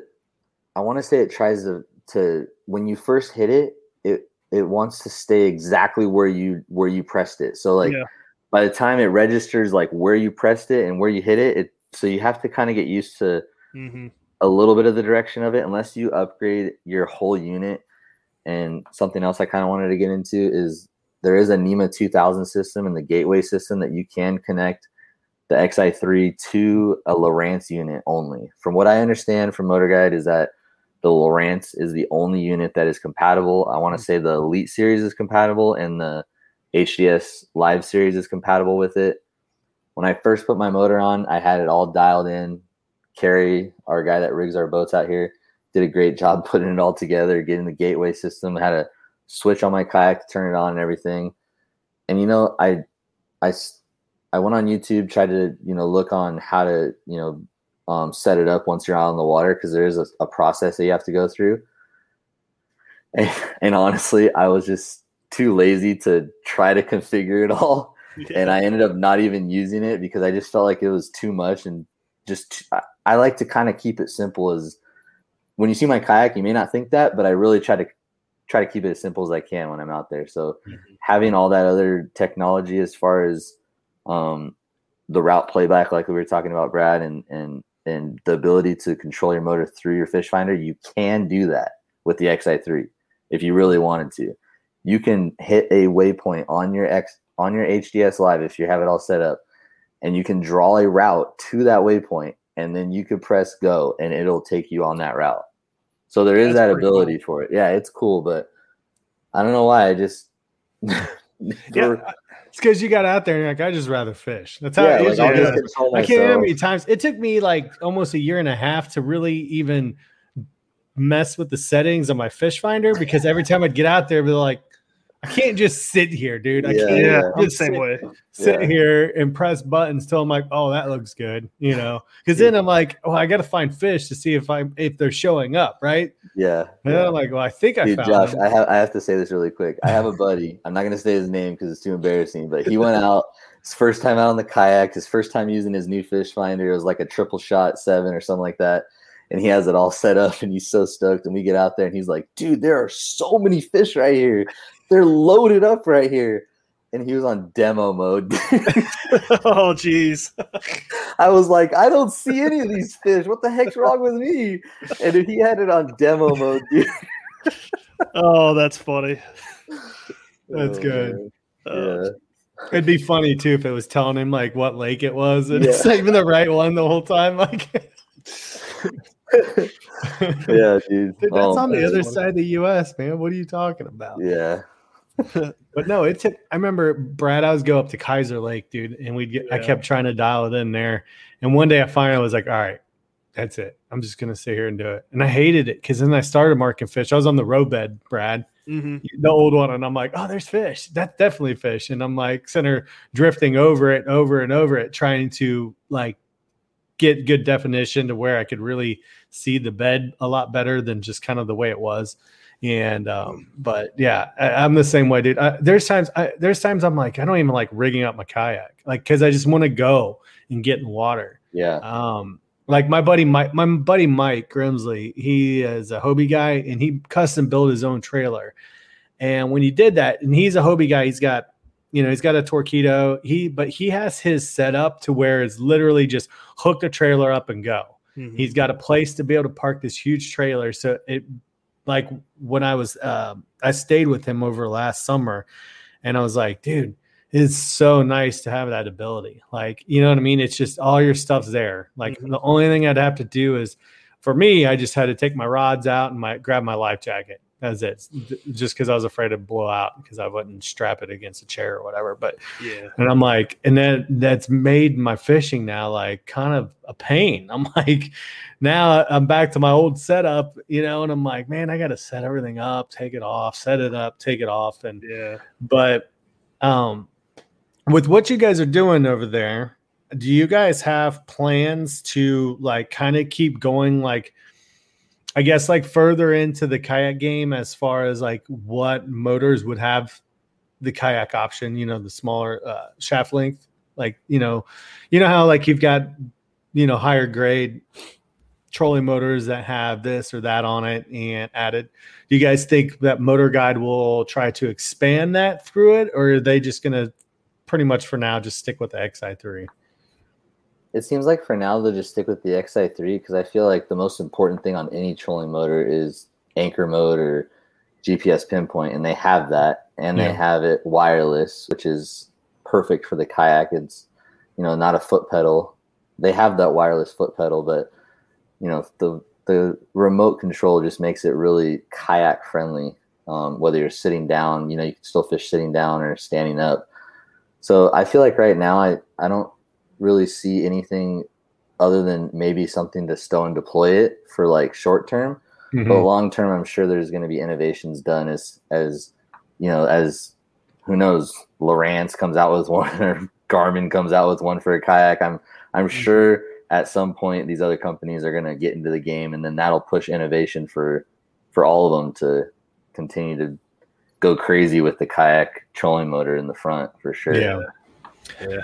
I want to say it tries to to when you first hit it, it it wants to stay exactly where you where you pressed it. So like Yeah. by the time it registers like where you pressed it and where you hit it, it so you have to kind of get used to mhm. A little bit of the direction of it unless you upgrade your whole unit and something else I kind of wanted to get into is there is a NMEA 2000 system and the gateway system that you can connect the XI3 to a Lowrance unit only. From what I understand from MotorGuide is that the Lowrance is the only unit that is compatible. I want to mm-hmm. say the Elite series is compatible and the HDS Live series is compatible with it. When I first put my motor on, I had it all dialed in. Carrie, our guy that rigs our boats out here, did a great job *laughs* putting it all together, getting the gateway system. Had a switch on my kayak to turn it on and everything. And you know, I, I, I went on YouTube, tried to you know look on how to you know um, set it up once you're out on the water because there is a, a, process that you have to go through. And, *laughs* and, honestly, I was just too lazy to try to *laughs* configure it all, yeah. and I ended up not even using it because I just felt like it was too much and just I, I like to kind of keep it simple as when you see my kayak, you may not think that, but I really try to try to keep it as simple as I can when I'm out there. So mm-hmm. having all that other technology as far as um, the route playback, like we were talking about, Brad, and and and the ability to control your motor through your fish finder, you can do that with the XI3 if you really wanted to. You can hit a waypoint on your X on your HDS Live if you have it all set up, and you can draw a route to that waypoint, and then you could press go, and it'll take you on that route. So there is That's that ability cool. for it. Yeah, it's cool, but I don't know why. I just *laughs* yeah, it's because you got out there and you're like, I just rather fish. That's how yeah, it is. Like, I, I can't remember how many times it took me like almost a year and a half to really even mess with the settings on my fish finder because every time I'd get out there, I'd be like, I can't just sit here, dude. I yeah, can't yeah, I'm the same sit, way. Sit yeah. here and press buttons till I'm like, oh, that looks good, you know. Because then I'm like, oh, I got to find fish to see if I'm if they're showing up, right? Yeah. And yeah. I'm like, well, I think I found Josh, them. I have I have to say this really quick. I have a buddy. I'm not gonna say his name because it's too embarrassing, but he went out his first time out on the kayak, his first time using his new fish finder. It was like a triple shot seven or something like that and he has it all set up and he's so stoked and we get out there and he's like dude there are so many fish right here they're loaded up right here and he was on demo mode *laughs* oh jeez i was like i don't see any of these fish what the heck's wrong with me and he had it on demo mode dude. oh that's funny that's oh, good oh. yeah It'd be funny too if it was telling him like what lake it was and yeah. it's even the right one the whole time. Like *laughs* yeah, dude. dude that's oh, on the other side of the U.S., man. What are you talking about? Yeah. *laughs* but no, it took. I remember Brad. I was go up to Kaiser Lake, dude, and we'd get. Yeah. I kept trying to dial it in there, and one day I finally was like, "All right, that's it. I'm just gonna sit here and do it." And I hated it because then I started marking fish. I was on the row bed, Brad, mm-hmm. the old one, and I'm like, "Oh, there's fish. That's definitely fish." And I'm like, center drifting over it, over and over it, trying to like get good definition to where I could really see the bed a lot better than just kind of the way it was. And um, but yeah, I, am the same way, dude. I, there's times I, there's times I'm like I don't even like rigging up my kayak, like because I just want to go and get in water. Yeah. Um, like my buddy Mike, my buddy Mike Grimsley, he is a Hobie guy and he custom built his own trailer. And when he did that, and he's a Hobie guy, he's got you know he's got a Torqeedo he but he has his setup to where it's literally just hook the trailer up and go mm-hmm. he's got a place to be able to park this huge trailer so it like when i was uh, i stayed with him over last summer and i was like dude it's so nice to have that ability. Like you know what i mean? It's just all your stuff's there. Like mm-hmm. the only thing i'd have to do is for me i just had to take my rods out and my grab my life jacket that's it. Just because I was afraid to blow out because I wouldn't strap it against a chair or whatever. But yeah, and I'm like, and then that's made my fishing now like kind of a pain. I'm *laughs* like, now I'm back to my old setup, you know, and I'm like, man, I got to set everything up, take it off, set it up, take it off, and yeah. But um, with what you guys are doing over there, do you guys have plans to like kind of keep going like? I guess like further into the kayak game as far as like what motors would have the kayak option, you know, the smaller uh, shaft length, like, you know, you know how like you've got, you know, higher grade trolling motors that have this or that on it and added. Do you guys think that MotorGuide will try to expand that through it or are they just going to pretty much for now just stick with the XI3? It seems like for now they'll just stick with the XI3 because I feel like the most important thing on any trolling motor is anchor mode or GPS pinpoint, and they have that, and Yeah. they have it wireless, which is perfect for the kayak. It's you know not a foot pedal. They have that wireless foot pedal, but you know the the remote control just makes it really kayak friendly. Um, whether you're sitting down, you know you can still fish sitting down or standing up. So I feel like right now I I don't really see anything other than maybe something to stow and deploy it for like short term Mhm. but long term i'm sure there's going to be innovations done as as you know as who knows Lowrance comes out with *laughs* one or garmin comes out with one for a kayak i'm i'm sure at some point these other companies are going to get into the game and then that'll push innovation for for all of them to continue to go crazy with the kayak trolling motor in the front for sure Yeah.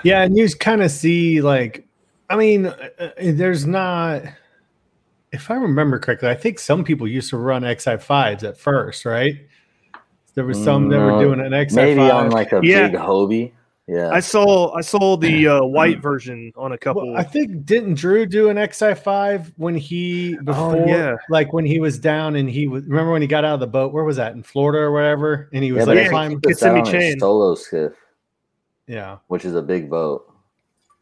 Yeah, and you kind of see like, I mean, uh, uh, there's not. If I remember correctly, I think some people used to run XI fives at first, right? There was some that were doing an XI maybe five. on like a Yeah. big hobie yeah I saw I saw the uh, white version on a couple. Well, I think didn't Drew do an XI five when he before, yeah. like when he was down and he was. Remember when he got out of the boat? Where was that in Florida or whatever? And he was yeah, like I climbing. think it's Kissimmee out on a Chain. solo skiff Yeah, which is a big boat.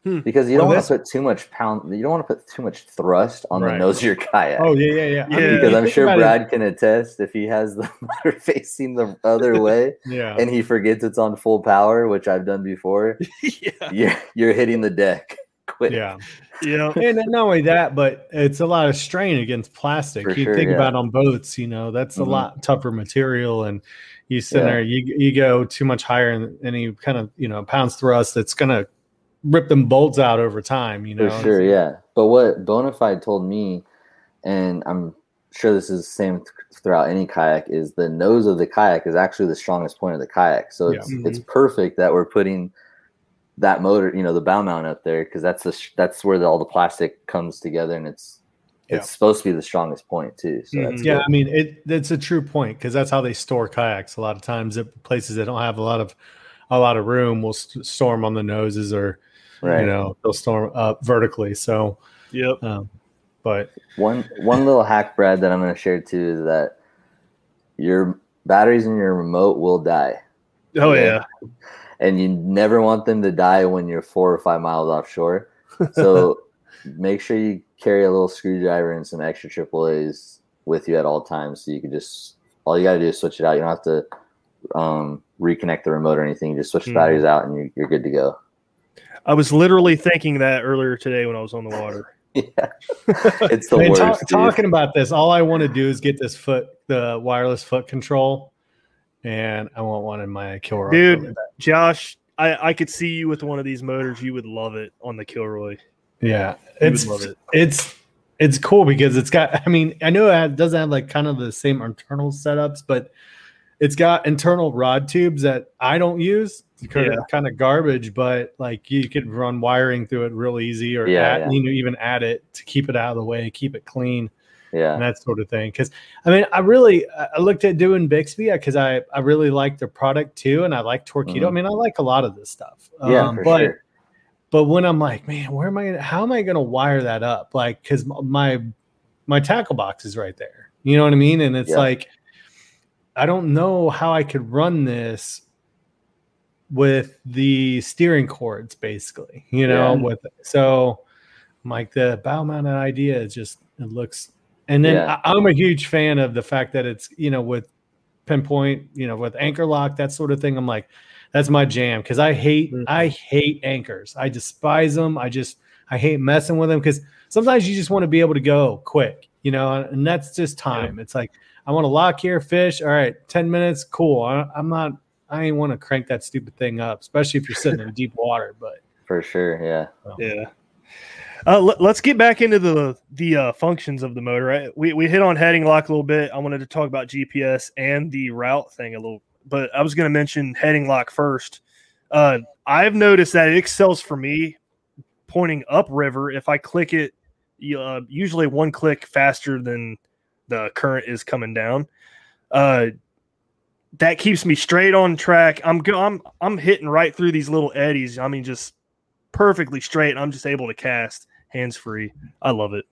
Hmm. Because you Well, don't want to put too much pound. You don't want to put too much thrust on Right. the nose of your kayak. Oh yeah, yeah, yeah. I mean, because I'm sure about it- Brad can attest if he has the *laughs* motor facing the other way yeah, and he forgets it's on full power, which I've done before. *laughs* yeah, You're you're hitting the deck *laughs* quick. yeah. yeah. and not only that, but it's a lot of strain against plastic. For you sure, think yeah. about on boats, you know, that's Mhm. a lot tougher material, and you sit Yeah. there, you you go too much higher, and and you kind of you know pounds thrust that's gonna rip them bolts out over time. You know, For sure, yeah. But what Bonafide told me, and I'm sure this is the same th- throughout any kayak, is the nose of the kayak is actually the strongest point of the kayak. So Yeah. it's it's mm-hmm. perfect that we're putting that motor, you know, the bow mount up there because that's the sh- that's where the, all the plastic comes together, and it's Yeah. it's supposed to be the strongest point too. So that's Yeah, good. I mean it. It's a true point because that's how they store kayaks. A lot of times, at places that don't have a lot of a lot of room, will st- store them on the noses, or right. you know, they'll storm up vertically. So, Yep. um, but One one little hack, Brad, that I'm going to share too is that your batteries in your remote will die. Oh Yeah. yeah. and you never want them to die when you're four or five miles offshore. *laughs* So make sure you carry a little screwdriver and some extra AAA's with you at all times, so you can just all you got to do is switch it out. You don't have to um, reconnect the remote or anything. You just switch the Mhm. batteries out, and you're, you're good to go. I was literally thinking that earlier today when I was on the water. *laughs* *laughs* Yeah, it's the Man, worst. ta- talking about this, all I want to do is get this foot, the wireless foot control, and I want one in my Kilroy. Dude. Josh, I, I could see you with one of these motors. You would love it on the Kilroy. Yeah, You it's it. it's it's cool because it's got. I mean, I know it doesn't have like kind of the same internal setups, but it's got internal rod tubes that I don't use. Kind, Yeah. of, kind of garbage, but like you could run wiring through it real easy, or Yeah, add, yeah. you know even add it to keep it out of the way, keep it clean. Yeah. And that sort of thing. Because I mean, I really I I looked at doing Bixpy because I I really like their product too, and I like Torqeedo. I Mhm. mean, I like a lot of this stuff. yeah, Um, but sure. But when I'm like, man, where am I? Gonna, how am I going to wire that up? Like, because my my tackle box is right there. You know what I mean? And it's Yeah. like, I don't know how I could run this with the steering cords, basically. You know, Yeah. with so I'm like the bow mounted idea is just it looks. And then Yeah. I, I'm a huge fan of the fact that it's you know with pinpoint, you know, with anchor lock, that sort of thing. I'm like, that's my jam because I hate Mhm. I hate anchors. I despise them. I just I hate messing with them because sometimes you just want to be able to go quick, you know, and, and that's just time. It's like I want to lock here, fish. All right, ten minutes, cool. I, I'm not. I ain't want to crank that stupid thing up, especially if you're sitting in deep water. But For sure, yeah. Yeah. Uh, let, us get back into the the uh, functions of the motor. Right? We we hit on heading lock a little bit. I wanted to talk about GPS and the route thing a little, but I was going to mention heading lock first. Uh, I've noticed that it excels for me pointing upriver. If I click it, uh, usually one click faster than the current is coming down. Uh, that keeps me straight on track. I'm go- I'm I'm hitting right through these little eddies. I mean, just perfectly straight. I'm just able to cast hands free. I love it.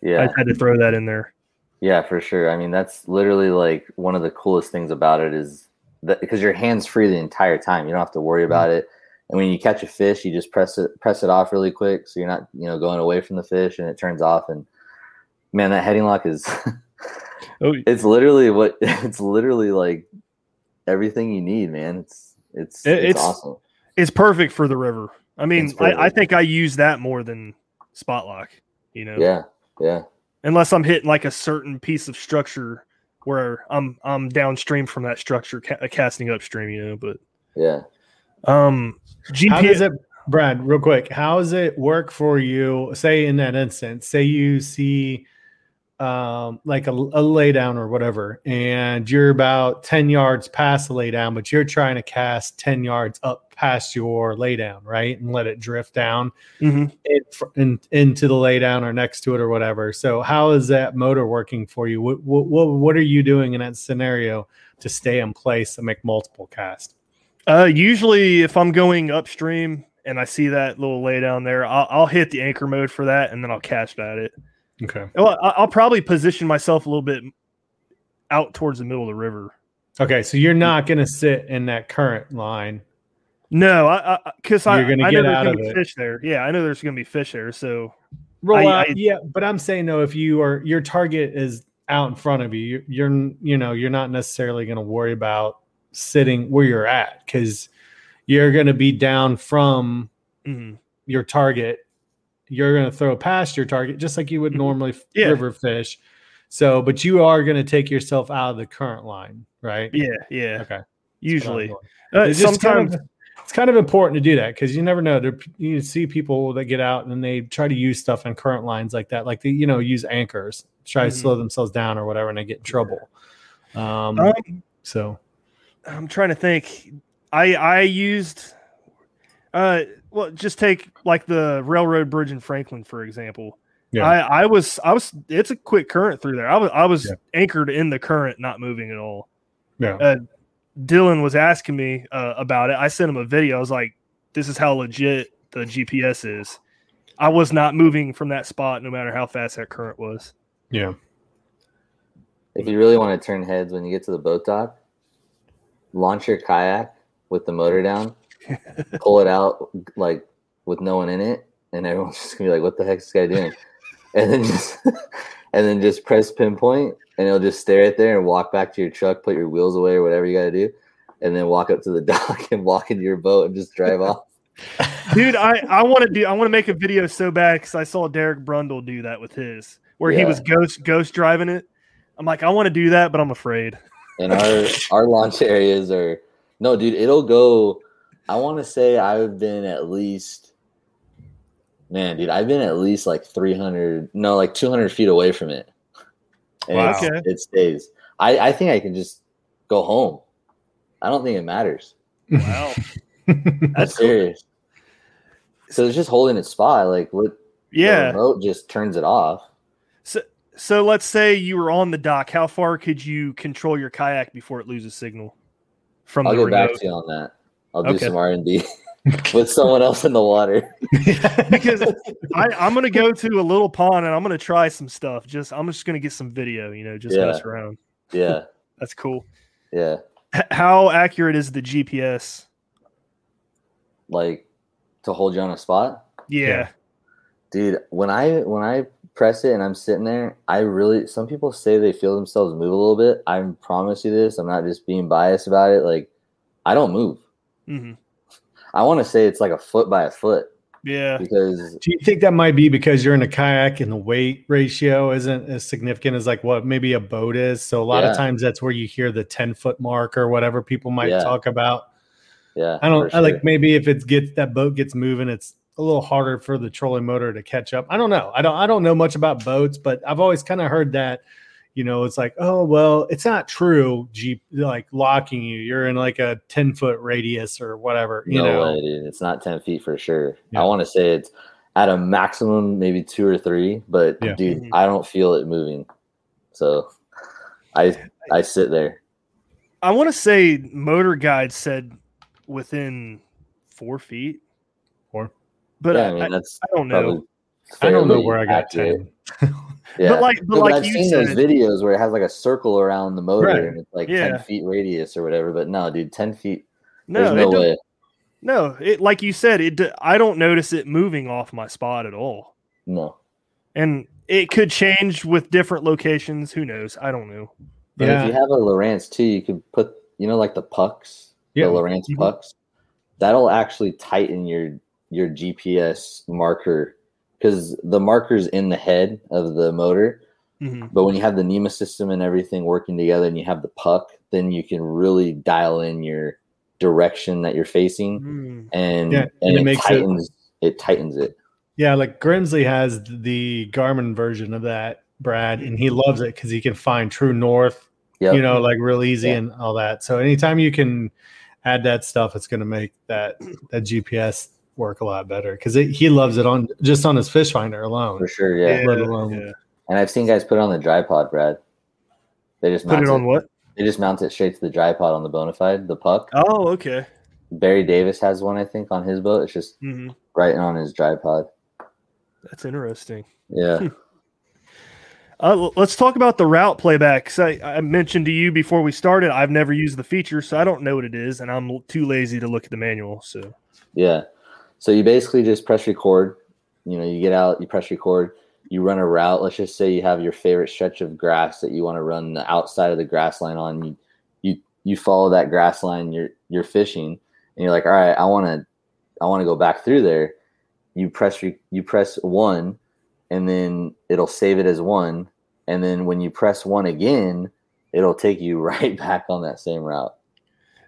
Yeah, I had to throw that in there. Yeah, for sure. I mean, that's literally like one of the coolest things about it is because your hands free the entire time. You don't have to worry about mm-hmm. it. And when you catch a fish, you just press it press it off really quick, so you're not you know going away from the fish, and it turns off. And man, that heading lock is Oh, *laughs* it's literally what *laughs* it's literally like everything you need, man. It's it's It- it's, it's- awesome. it's perfect for the river. I mean, I, I think I use that more than spot lock. You know, Yeah, yeah, unless I'm hitting like a certain piece of structure where I'm I'm downstream from that structure, ca- casting upstream. You know, but yeah. um, How does it, Brad? Real quick, how does it work for you? Say in that instance, say you see um, like a, a laydown or whatever, and you're about ten yards past the laydown, but you're trying to cast ten yards up past your laydown, right, and let it drift down Mhm. in, in, into the laydown or next to it or whatever. So, how is that motor working for you? What what what, what are you doing in that scenario to stay in place and make multiple casts? Uh, usually, if I'm going upstream and I see that little lay down there, I'll, I'll hit the anchor mode for that, and then I'll cast at it. Okay. Well, I'll probably position myself a little bit out towards the middle of the river. Okay, so you're not going to sit in that current line. No, I because I, You're gonna I get know there's out gonna of be it. fish there. Yeah, I know there's gonna be fish there. So Roll I- out, I- yeah, but I'm saying though, if you are your target is out in front of you, you're, you're you know you're not necessarily going to worry about sitting where you're at because you're going to be down from mhm. your target. You're going to throw past your target just like you would Mhm. normally f- Yeah. river fish. So, but you are going to take yourself out of the current line, right? yeah, yeah. Okay. Usually, uh, I'm doing. It's just sometimes kind of, it's kind of important to do that because you never know. There, you see people that get out and they try to use stuff in current lines like that, like they you know use anchors, try to Mhm. slow themselves down or whatever, and they get in trouble. Um, Um, so I'm trying to think. I I used uh well just take like the railroad bridge in Franklin for example. Yeah. I I was I was it's a quick current through there. I was I was Yeah. anchored in the current, not moving at all. yeah, Uh, Dylan was asking me uh, about it. I sent him a video. I was like, "This is how legit the GPS is." I was not moving from that spot, no matter how fast that current was. yeah. If you really want to turn heads when you get to the boat dock, launch your kayak with the motor down, *laughs* pull it out like with no one in it, and everyone's just gonna be like, "What the heck is this guy doing?" And then just *laughs* and then just press pinpoint, and it'll just stay right there and walk back to your truck, put your wheels away or whatever you got to do, and then walk up to the *laughs* dock and walk into your boat and just drive *laughs* off. dude i i *laughs* want to do i want to make a video so bad because i saw derek brundle do that with his where he was ghost ghost driving it. I'm like i want to do that but i'm afraid. And our our launch areas are no dude it'll go i want to say i've been at least man dude i've been at least like 300 no like 200 feet away from it and Wow. it's- Okay. it stays. I i think i can just go home. I don't think it matters. Wow. *laughs* I'm serious. So it's just holding its spot like what the yeah. remote just turns it off. So so let's say you were on the dock how far could you control your kayak before it loses signal from i'll the get back to you on that. I'll do Okay. some r&d *laughs* with someone else in the water *laughs* because I, I'm gonna go to a little pond and I'm gonna try some stuff. Just I'm just gonna get some video, you know, just Yeah. mess around. yeah *laughs* That's cool. yeah H- how accurate is the GPS? like to hold you on a spot Yeah. Yeah. dude when i when i press it and i'm sitting there i really some people say they feel themselves move a little bit i promise you this i'm not just being biased about it like i don't move hmm i want to say it's like a foot by a foot Yeah. because Do you think that might be because you're in a kayak and the weight ratio isn't as significant as like what maybe a boat is? So a lot Yeah. of times that's where you hear the 10 foot mark or whatever people might Yeah. talk about. yeah I don't for I like maybe if it gets that boat gets moving, it's a little harder for the trolling motor to catch up. I don't know. I don't I don't know much about boats, but I've always kind of heard that, you know, it's like, oh well, it's not true. Jeep like locking you. You're in like a 10 foot radius or whatever, you no know. way dude it's not 10 feet for sure Yeah. i want to say it's at a maximum maybe two or three but Yeah. dude Mhm. i don't feel it moving so i i sit there I want to say MotorGuide said within four feet. Four. But yeah I, i mean I, that's I don't know. I don't know where I got accurate. 10. *laughs* Yeah. But like, but No, like I've you seen said, those videos where it has like a circle around the motor Right. and it's like Yeah. 10 feet radius or whatever. But no, dude, 10 feet. no, There's no way. no, it like you said, it. I don't notice it moving off my spot at all, No. and it could change with different locations. Who knows? I don't know. But Yeah. if you have a Lowrance too, you could put, you know, like the pucks, Yeah. the Lowrance Mhm. pucks. That'll actually tighten your your GPS marker because the marker's in the head of the motor. Mhm. But when you have the NMEA system and everything working together, and you have the puck, then you can really dial in your direction that you're facing, Mm. and Yeah, and, and it it, makes it- tightens it tightens it. Yeah, like Grimsley has the Garmin version of that, Brad, and he loves it because he can find true north, Yep. you know, like real easy Yeah. and all that. So anytime you can add that stuff, it's going to make that that GPS work a lot better because he loves it on just on his fish finder alone. for sure. Yeah. let alone- yeah. and I've seen guys put it on the dry pod, Brad. They just Put mount it on what? They just mount it straight to the dry pod on the Bonafide, the puck. Oh, okay. Barry Davis has one, I think, on his boat. It's just hmm right on his dry pod. That's interesting. Yeah. Uh, let's talk about the route playback. 'cause I, I mentioned to you before we started, I've never used the feature, so I don't know what it is, and I'm too lazy to look at the manual. So, Yeah. So you basically just press record. You know, you get out, you press record, you run a route. Let's just say you have your favorite stretch of grass that you want to run the outside of the grass line on. You you you follow that grass line, you're you're fishing, and you're like, all right, I wanna I wanna go back through there. You press re- you press one and then it'll save it as one. And then when you press one again, it'll take you *laughs* right back on that same route.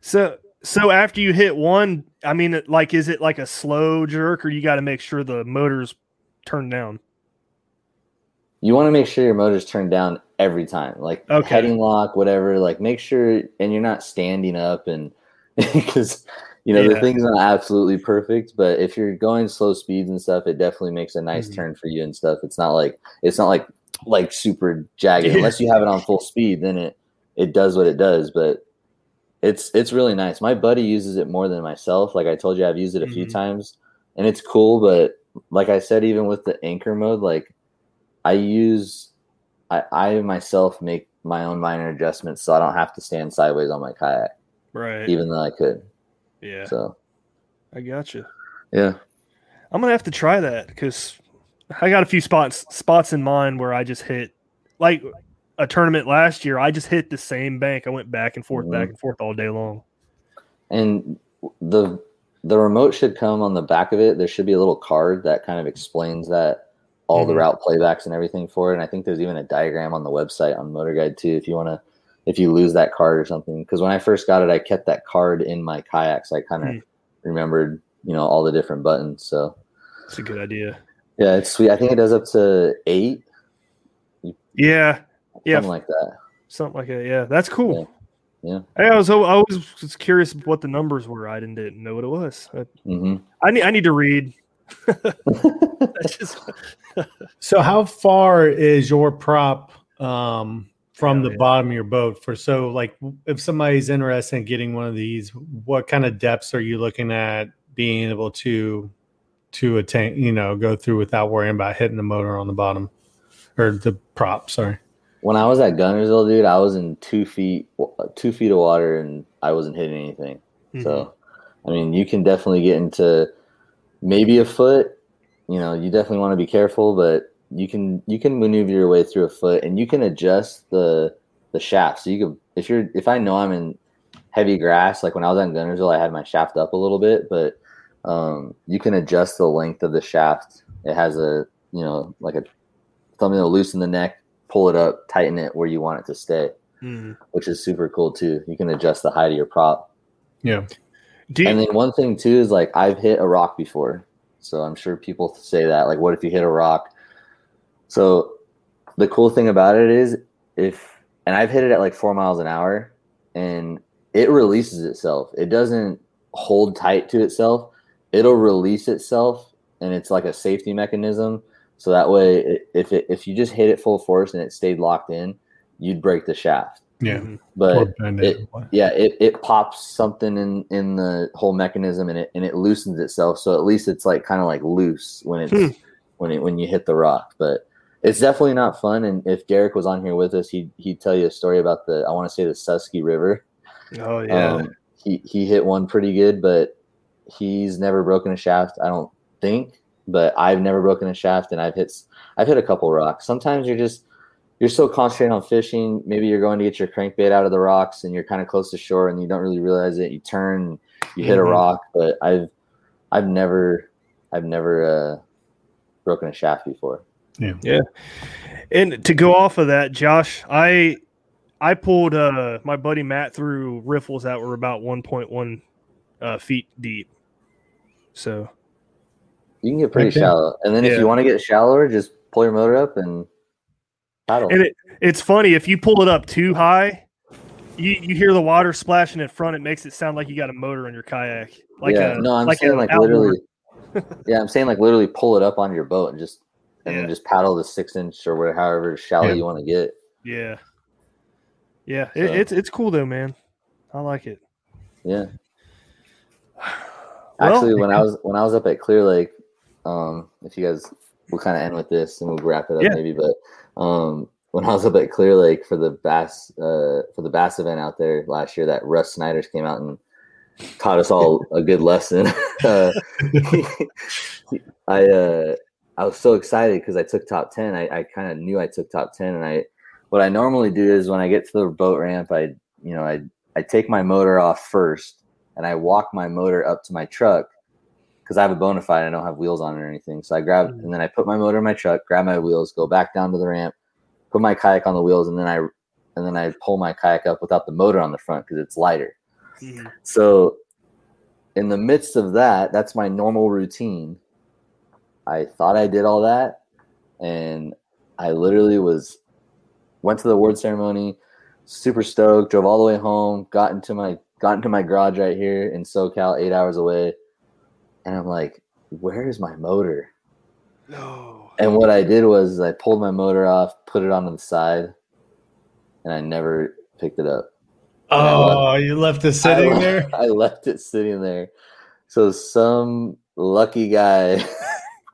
so, so after you hit one, I mean, like, is it like a slow jerk, or you got to make sure the motor's turned down? you want to make sure your motor's turned down every time like Okay. heading lock whatever like make sure and you're not standing up and *laughs* because you know the thing's not absolutely perfect but if you're going slow speeds and stuff it definitely makes a nice Mhm. turn for you and stuff it's not like it's not like like super jagged unless you have it on full speed then it it does what it does but it's it's really nice my buddy uses it more than myself like i told you i've used it a few Mhm. times and it's cool but like i said even with the anchor mode like I use I, I myself make my own minor adjustments so I don't have to stand sideways on my kayak, Right. even though I could. yeah, So I got you. yeah. I'm gonna have to try that because I got a few spots spots in mind where I just hit like a tournament last year. I just hit the same bank. I went back and forth, back Mhm. and forth all day long. And the the remote should come on the back of it. There should be a little card that kind of explains that all the Mhm. route playbacks and everything for it. And I think there's even a diagram on the website on MotorGuide too if you want to if you lose that card or something. Because when I first got it, I kept that card in my kayak, so I kind of Hmm. remembered you know all the different buttons. So It's a good idea. yeah, it's sweet. I think it does up to eight, Yeah, yeah, something like that. something like that. Yeah, that's cool. Yeah. Hey, I was I always was curious what the numbers were. I didn't, didn't know what it was. I, hmm I need I need to read. *laughs* Just *laughs* So how far is your prop um, from Yeah, the yeah. bottom of your boat? For so like if somebody's interested in getting one of these, what kind of depths are you looking at being able to to attain? You know, go through without worrying about hitting the motor on the bottom or the prop. Sorry. When I was at Guntersville, dude, I was in two feet two feet of water and I wasn't hitting anything. Mm-hmm. So, I mean, you can definitely get into maybe a foot. You know, you definitely want to be careful, but you can you can maneuver your way through a foot, and you can adjust the the shaft. So you can if you're if I know I'm in heavy grass, like when I was at Guntersville, I had my shaft up a little bit, but um, you can adjust the length of the shaft. It has a you know like a something to loosen the neck, pull it up, tighten it where you want it to stay, Mhm. which is super cool too. You can adjust the height of your prop. Yeah. Do you, And then one thing too is like I've hit a rock before, so I'm sure people say that. Like, what if you hit a rock? So the cool thing about it is if, and I've hit it at like four miles an hour, and it releases itself. It doesn't hold tight to itself. It'll release itself, and it's like a safety mechanism. So that way, it, if it if you just hit it full force and it stayed locked in, you'd break the shaft. Yeah. Mhm. But it. yeah it, it pops something in in the whole mechanism and it and it loosens itself so at least it's like kind of like loose when it's Hmm. when it when you hit the rock but it's definitely not fun. And if Derek was on here with us, he'd he'd tell you a story about the I want to say the Susky River. Oh yeah. Um, he he hit one pretty good, but he's never broken a shaft. I don't think, but I've never broken a shaft, and I've hit I've hit a couple rocks. Sometimes you're just you're so concentrated on fishing. Maybe you're going to get your crankbait out of the rocks, and you're kind of close to shore, and you don't really realize it. You turn, you hit a Mhm. rock, but I've I've never I've never uh, broken a shaft before. Yeah. Yeah. And to go off of that, Josh, I I pulled uh my buddy Matt through riffles that were about 1.1 uh, feet deep. So You can get pretty Okay. shallow, and then if you want to get shallower, just pull your motor up and paddle. and it it's funny if you pull it up too high, you, you hear the water splashing in front. It makes it sound like you got a motor on your kayak. Like yeah, a, no, I'm like saying an like outboard. literally. *laughs* yeah, I'm saying like literally pull it up on your boat and just and Yeah. then just paddle the six inch or whatever, however shallow Yeah. you want to get. Yeah, yeah. It, it's it's cool though, man. I like it. Yeah. Well- Actually, when I *laughs* was when I was up at Clear Lake, um, if you guys we'll kind of end with this and we'll wrap it up Yeah. maybe, but um, when I was up at Clear Lake for the bass uh, for the bass event out there last year, that Russ Snyder's came out and taught us all a good lesson. *laughs* uh, I uh, I was so excited because I took top ten. I, I kind of knew I took top ten, and I what I normally do is when I get to the boat ramp, I you know I I take my motor off first and I walk my motor up to my truck because I have a Bonafide. I don't have wheels on it or anything. So I grab and then I put my motor in my truck, grab my wheels, go back down to the ramp, put my kayak on the wheels, and then I and then I pull my kayak up without the motor on the front because it's lighter. Mhm. So in the midst of that, that's my normal routine. I thought I did all that, and I literally was went to the award ceremony, super stoked, drove all the way home, got into my got into my garage right here in SoCal, eight hours away, and I'm like, where is my motor? No. And what I did was I pulled my motor off, put it onto the side, and I never picked it up. Oh, you left it sitting I, *laughs* there. I left it sitting there. So some lucky guy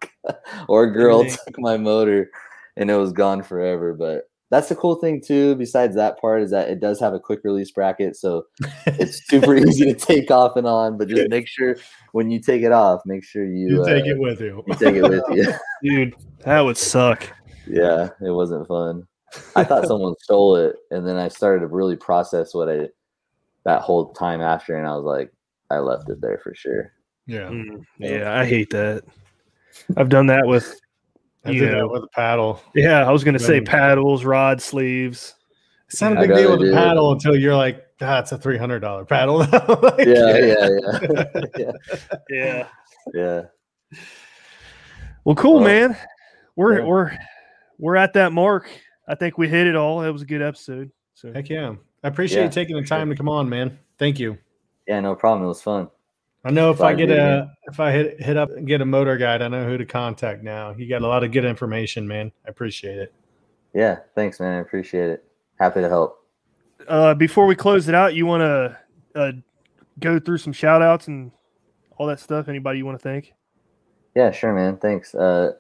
*laughs* or girl took my motor and it was gone forever. But that's the cool thing too, besides that part, is that it does have a quick release bracket. So *laughs* it's super easy to take off and on. But just make sure when you take it off, make sure you, You take uh, it with you. you take it with you. *laughs* *laughs* Dude, that would suck. yeah, it wasn't fun. I thought someone stole it, and then I started to really process what I that whole time after, and I was like, I left it there for sure. Yeah, Mm, yeah, I hate that. I've done that with. I you did know, that with a paddle. Yeah, I was gonna say paddles, rod sleeves. It's not a I'd big deal with a do it. paddle until you're like, ah, a three hundred dollar paddle. *laughs* Like, Yeah, yeah, yeah, *laughs* yeah, Yeah. yeah. Well, cool, Well, man. We're yeah. we're we're at that mark. I think we hit it all. It was a good episode. So Heck yeah. I appreciate Yeah, you taking the time to come on, man. Thank you. Yeah, no problem. It was fun. I know if I get to a if I hit hit up and get a MotorGuide, I know who to contact now. You got a lot of good information, man. I appreciate it. Yeah, thanks, man. I appreciate it. Happy to help. uh, before we close it out, you want to uh, go through some shout outs and all that stuff? Anybody you want to thank? Yeah, sure, man. Thanks. Uh,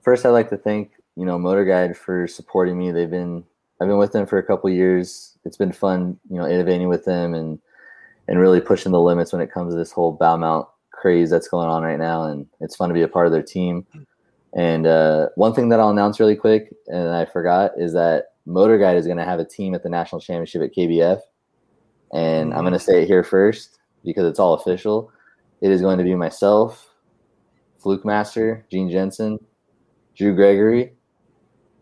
first, I'd like to thank you know MotorGuide for supporting me. They've been I've been with them for a couple years. It's been fun, you know, innovating with them and and really pushing the limits when it comes to this whole bow mount craze that's going on right now. And it's fun to be a part of their team. And uh, one thing that I'll announce really quick, and I forgot, is that MotorGuide is going to have a team at the national championship at KBF. And I'm going to say it here first because it's all official. It is going to be myself, Fluke Master, Gene Jensen, Drew Gregory,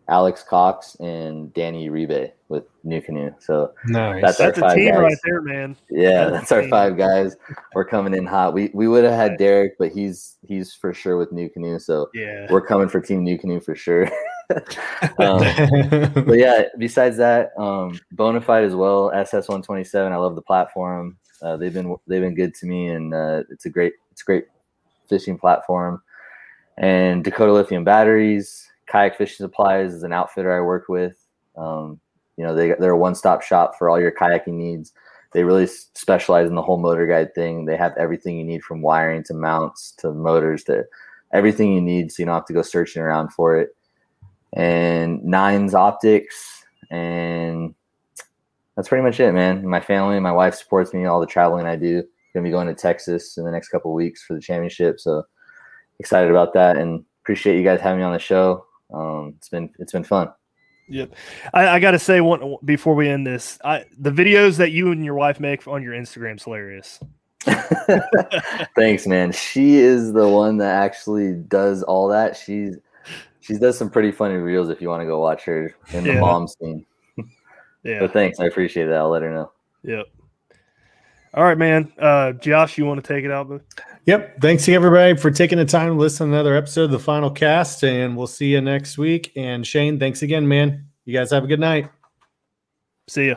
Alex Cox, and Danny Uribe with NuCanoe. So Nice. That's our That's a five team guys. right there, man. yeah, That's that's our insane. five guys. We're coming in hot. We we would have had Derek, but he's he's for sure with NuCanoe. So Yeah. we're coming for Team NuCanoe for sure. *laughs* um, *laughs* but yeah, besides that, um, Bonafide as well. SS one twenty seven. I love the platform. Uh, they've been they've been good to me, and uh, it's a great it's a great fishing platform. And Dakota Lithium Batteries, Kayak Fishing Supplies is an outfitter I work with. Um, you know, they they're a one stop shop for all your kayaking needs. They really specialize in the whole MotorGuide thing. They have everything you need from wiring to mounts to motors to everything you need, so you don't have to go searching around for it. and Nines Optics, and that's pretty much it, man. My family, my wife supports me all the traveling I do. Gonna be going to Texas in the next couple weeks for the championship, so excited about that, and appreciate you guys having me on the show. Um, it's been it's been fun. Yep. I, I got to say one before we end this. I, the videos that you and your wife make on your Instagram's hilarious. *laughs* Thanks, man. She is the one that actually does all that. She's she does some pretty funny reels if you want to go watch her in the Yeah. mom scene. Yeah. But thanks, I appreciate that. I'll let her know. Yep. All right, man. Uh, Josh, you want to take it out? bud? Yep. Thanks to everybody for taking the time to listen to another episode of the final cast, and we'll see you next week. And Shane, thanks again, man. You guys have a good night. See ya.